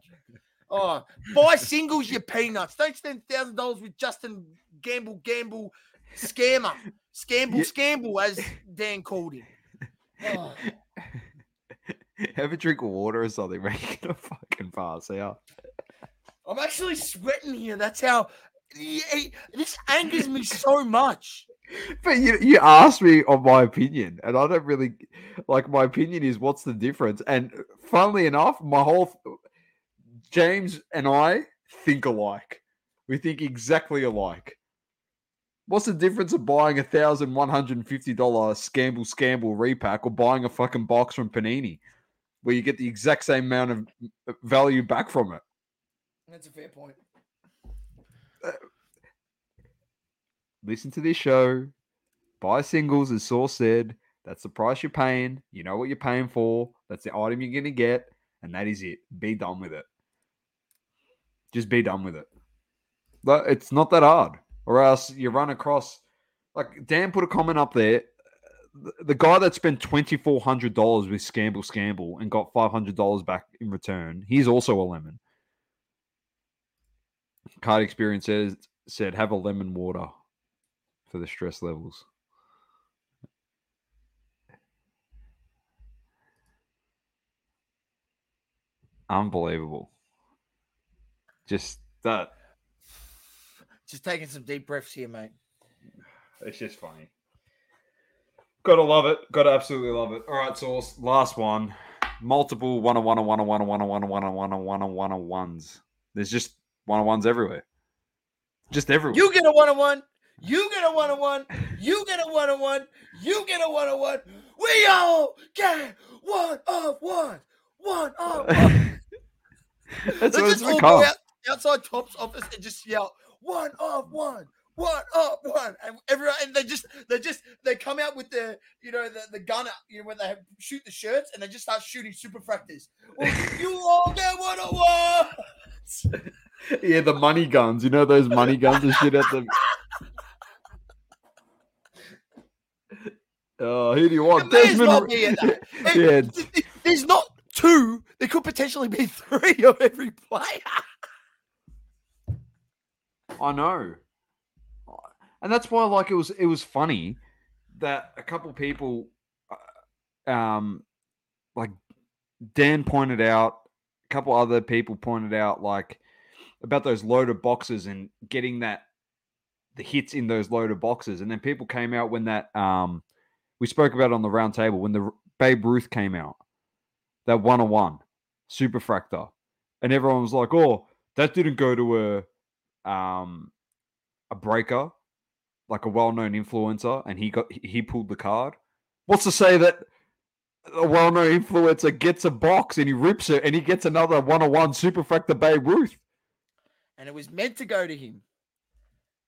Oh, buy singles, you peanuts. Don't spend thousand dollars with Justin Gamble, Gamble, scammer, Scamble, Yeah. Scamble, as Dan called him. Oh, (laughs) Have a drink of water or something, man. You're gonna fucking pass out. I'm actually sweating here. That's how. This angers me so much. But you you asked me on my opinion, and I don't really like my opinion is what's the difference. And funnily enough, my whole James and I think alike. We think exactly alike. What's the difference of buying a thousand one hundred and fifty dollar Scamble Scamble repack or buying a fucking box from Panini, where you get the exact same amount of uh, value back from it? That's a fair point. listen to this show, buy singles, as Saw said. That's the price you're paying. You know what you're paying for. That's the item you're going to get. And that is it. Be done with it. Just be done with it. It's not that hard. Or else you run across, like Dan put a comment up there. The, the guy that spent $2,400 with Scamble Scamble and got $500 back in return, he's also a lemon. Card experience says, said, have a lemon water for the stress levels. Unbelievable. Just that. Just taking some deep breaths here, mate. It's just funny. Gotta love it. Gotta absolutely love it. All right, so last one. Multiple one on one on one on one on one on one on one on one on one on one on ones. There's just one on ones everywhere. Just everywhere. You get a one on one. You get a one on one. You get a one on one. You get a one on one. We all get one of one. One of one. (laughs) That's Let's what it's become. out, outside Top's office and just yell one of one. One of one, and everyone, and they just, they just, they come out with the, you know, the, the gun, out, you know, when they have, shoot the shirts, and they just start shooting superfractors. Well, you all get one of one. (laughs) Yeah, the money guns. You know those money guns and shit at the. (laughs) Oh, who do you want? may as well Desmond. be at that. It- (laughs) yeah, th- th- There's not two. There could potentially be three of every player. I know, and that's why like it was it was funny that a couple people, uh, um, like Dan pointed out, a couple other people pointed out like about those loaded boxes and getting that the hits in those loaded boxes, and then people came out when that um we spoke about on the round table when the Babe Ruth came out, that one on one superfractor, and everyone was like, "Oh, that didn't go to a um a breaker, like a well-known influencer, and he got he- pulled the card." What's to say that a well-known influencer gets a box and he rips it and he gets another one-on-one superfractor Babe Ruth? And it was meant to go to him.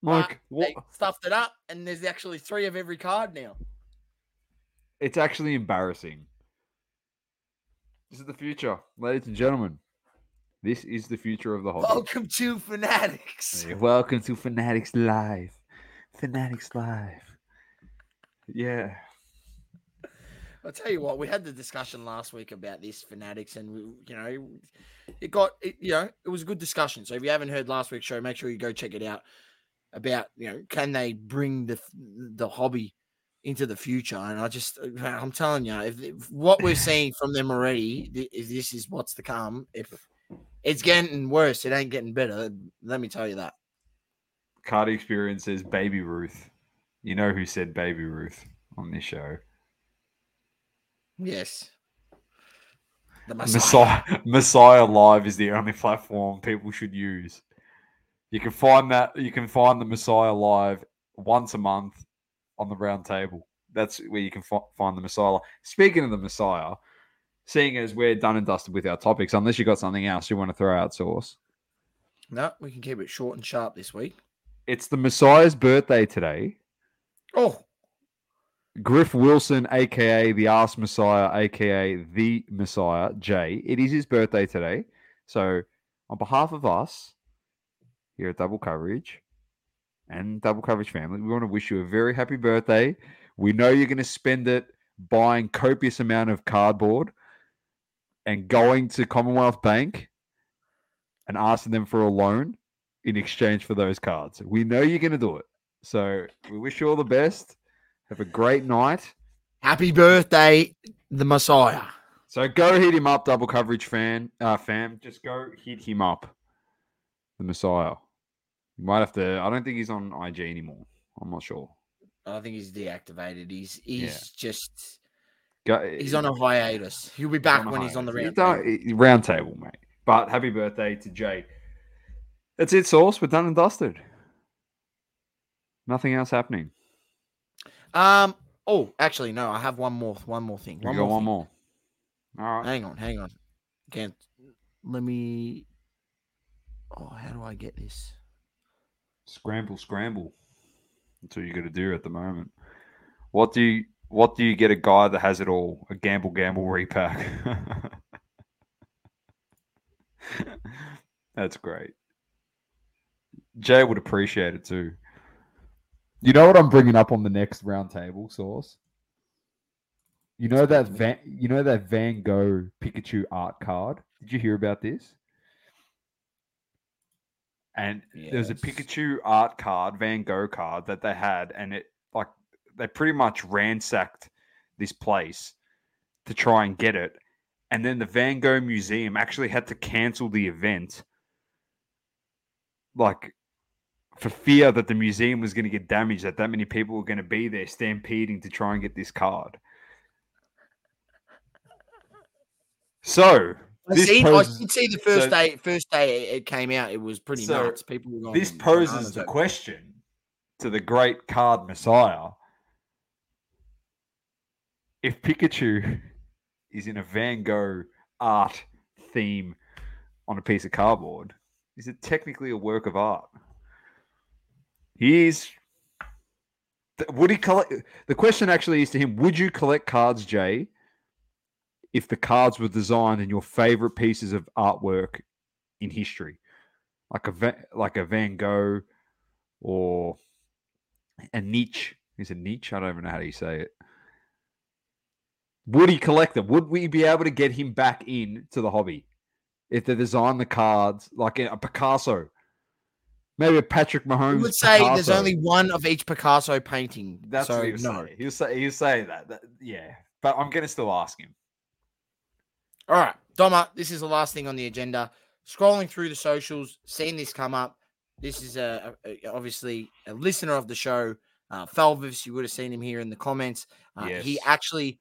Like, they stuffed it up, and there's actually three of every card now. It's actually embarrassing. This is the future, ladies and gentlemen. This is the future of the hobby. Welcome to Fanatics. Welcome to Fanatics Live. Fanatics Live. Yeah. I'll tell you what, we had the discussion last week about this Fanatics, and we, you know, it got, it, you know, it was a good discussion. So if you haven't heard last week's show, make sure you go check it out. About you know, can they bring the the hobby into the future. And I just, I'm telling you, if, if what we're seeing from them already, if this is what's to come, if it's getting worse, it ain't getting better. Let me tell you that. Card experience says Baby Ruth. You know who said Baby Ruth on this show? Yes. The Messiah. Messiah Live is the only platform people should use. You can find that you can find the Messiah Live once a month on the round table. That's where you can fi- find the Messiah. Speaking of the Messiah, seeing as we're done and dusted with our topics, unless you've got something else you want to throw out, Source. No, we can keep it short and sharp this week. It's the Messiah's birthday today. Oh, Griff Wilson, aka the Ass Messiah, aka the Messiah, Jay. It is his birthday today. So, on behalf of us here at Double Coverage and Double Coverage family, we want to wish you a very happy birthday. We know you're going to spend it buying copious amount of cardboard and going to Commonwealth Bank and asking them for a loan in exchange for those cards. We know you're going to do it. So, we wish you all the best. Have a great night. happy birthday, the Messiah. So go hit him up, double coverage fan, uh, fam. Just go hit him up, the Messiah. You might have to. I don't think he's on IG anymore. I'm not sure. I think he's deactivated. He's he's Yeah. just Go, he's on a hiatus. He'll be back when he's on the round. Don't- round table, mate. But happy birthday to Jay. That's it, Sauce. We're done and dusted. Nothing else happening. Um. Oh, actually, no. I have one more. One more thing. One got more. one thing. more. All right. Hang on. Hang on. Can't. Let me. Oh, how do I get this? Scramble, scramble. That's all you got to do at the moment. What do you What do you get a guy that has it all? A gamble, gamble repack. (laughs) That's great. Jay would appreciate it too. You know what I'm bringing up on the next round table source. You know that Van, you know that Van Gogh Pikachu art card. Did you hear about this? And there's a Pikachu art card, Van Gogh card that they had, and it like they pretty much ransacked this place to try and get it. And then the Van Gogh Museum actually had to cancel the event, like for fear that the museum was going to get damaged, that that many people were going to be there stampeding to try and get this card. So I, This seen, poses- I did see the first so- day. First day it came out, it was pretty So, nuts. People were going. this poses the question to the great card messiah if pikachu is in a van gogh art theme on a piece of cardboard is it technically a work of art he is would he collect the question actually is to him would you collect cards jay if the cards were designed in your favorite pieces of artwork in history like a like a Van Gogh or a Nietzsche. Is it Nietzsche? I don't even know how you say it. Would he collect them? Would we be able to get him back in to the hobby if they design the cards like a, Picasso? Maybe a Patrick Mahomes. I would say there's only one of each Picasso painting. That's so what he was no. saying. He'll say he'll say that, that. Yeah, but I'm gonna still ask him. All right, Doma, this is the last thing on the agenda. Scrolling through the socials, seeing this come up. This is a, a- obviously a listener of the show, uh, Felvis. You would have seen him here in the comments. Uh, He actually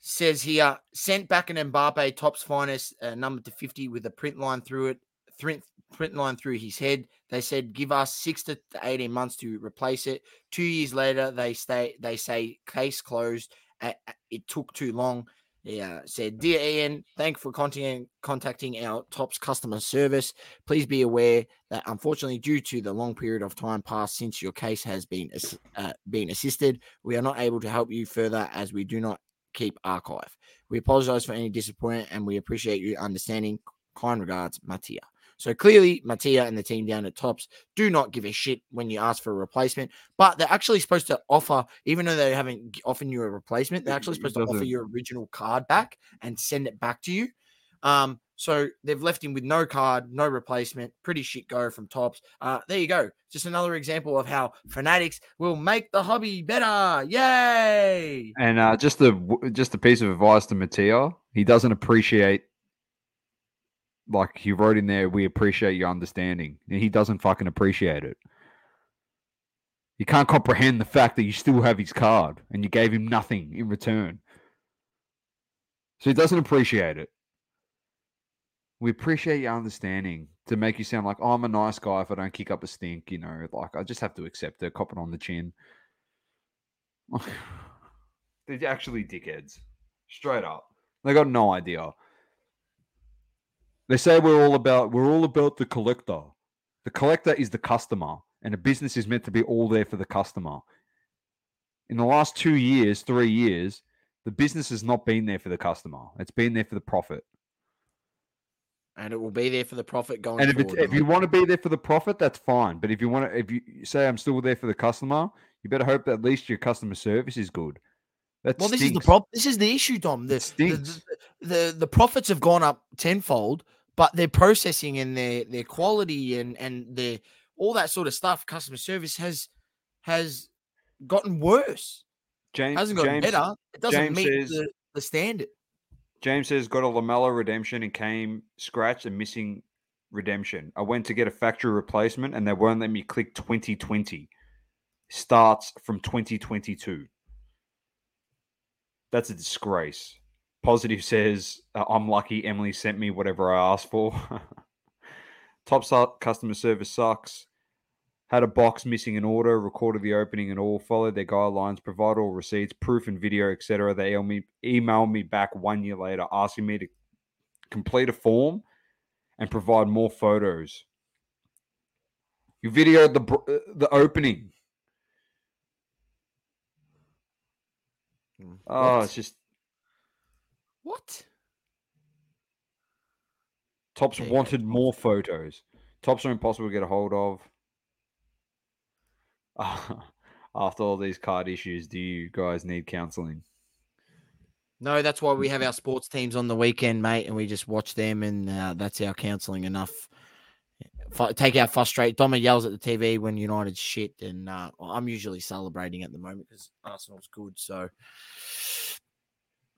says here sent back an Mbappe Topps finest uh, number to 50 with a print line through it, print, print line through his head. They said give us six to 18 months to replace it. Two years later, they stay. They say case closed. Uh, uh, It took too long. Yeah, said, Dear Ian, thank for contacting, contacting our Topps customer service. Please be aware that unfortunately, due to the long period of time passed since your case has been uh, been assisted, we are not able to help you further as we do not keep archive. We apologize for any disappointment and we appreciate you understanding. Kind regards, Mattia. So clearly, Mattia and the team down at Topps do not give a shit when you ask for a replacement, but they're actually supposed to offer, even though they haven't offered you a replacement, they're actually supposed to offer your original card back and send it back to you. Um, So they've left him with no card, no replacement. Pretty shit go from Topps. Uh, there you go. Just another example of how fanatics will make the hobby better. Yay! And uh, just a just a piece of advice to Mattia: he doesn't appreciate. Like he wrote in there, we appreciate your understanding. And he doesn't fucking appreciate it. He can't comprehend the fact that you still have his card and you gave him nothing in return. So he doesn't appreciate it. We appreciate your understanding to make you sound like oh, I'm a nice guy if I don't kick up a stink, you know, like I just have to accept it, cop it on the chin. (sighs) They're actually dickheads. Straight up. They got no idea. They say we're all about we're all about the collector. The collector is the customer, and a business is meant to be all there for the customer. In the last two years, three years, the business has not been there for the customer. It's been there for the profit. And it will be there for the profit going And if, if you want to be there for the profit, that's fine. But if you want to, if you say I'm still there for the customer, you better hope that at least your customer service is good. That well, this is the problem. This is the issue, Dom. The, the, the the profits have gone up tenfold, but their processing and their their quality and and their all that sort of stuff, customer service has has gotten worse. James, hasn't gotten James, better. It doesn't James meet says- the, the standard. James says got a LaMelo redemption and came scratched and missing redemption. I went to get a factory replacement and they won't let me click 2020. Starts from 2022. That's a disgrace. Positive says uh, I'm lucky Emily sent me whatever I asked for. (laughs) Topps customer service sucks. Had a box missing an order, recorded the opening and all, followed their guidelines, provide all receipts, proof and video, etc. They email me, email me back one year later asking me to complete a form and provide more photos. You videoed the uh, the opening. Oh, it's just What? Topps There wanted more photos. Topps are impossible to get a hold of. (laughs) After all these card issues, do you guys need counseling? No, that's why we have our sports teams on the weekend, mate, and we just watch them, and uh, that's our counselling enough. Fu- take out frustrate. Doma yells at the TV when United's shit, and uh, I'm usually celebrating at the moment because Arsenal's good. So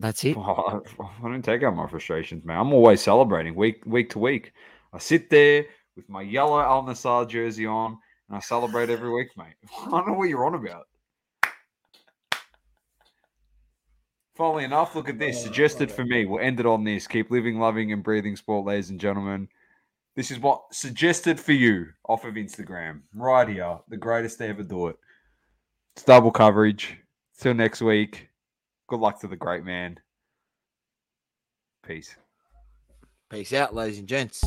that's it. (laughs) Oh, I, I don't take out my frustrations, man. I'm always celebrating week week to week. I sit there with my yellow Al Nassr jersey on, and I celebrate every week, mate. (laughs) I don't know what you're on about. Funnily enough, look at this. Oh, suggested for me. We'll end it on this. Keep living, loving, and breathing sport, ladies and gentlemen. This is what suggested for you off of Instagram. Right here. The greatest to ever do it. It's double coverage. Till next week. Good luck to the great man. Peace. Peace out, ladies and gents.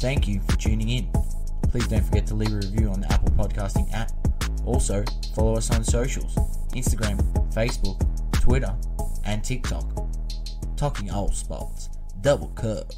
Thank you for tuning in. Please don't forget to leave a review on the Apple Podcasting app. Also, follow us on socials Instagram, Facebook, Twitter, and TikTok. Talking all sports. Double curve.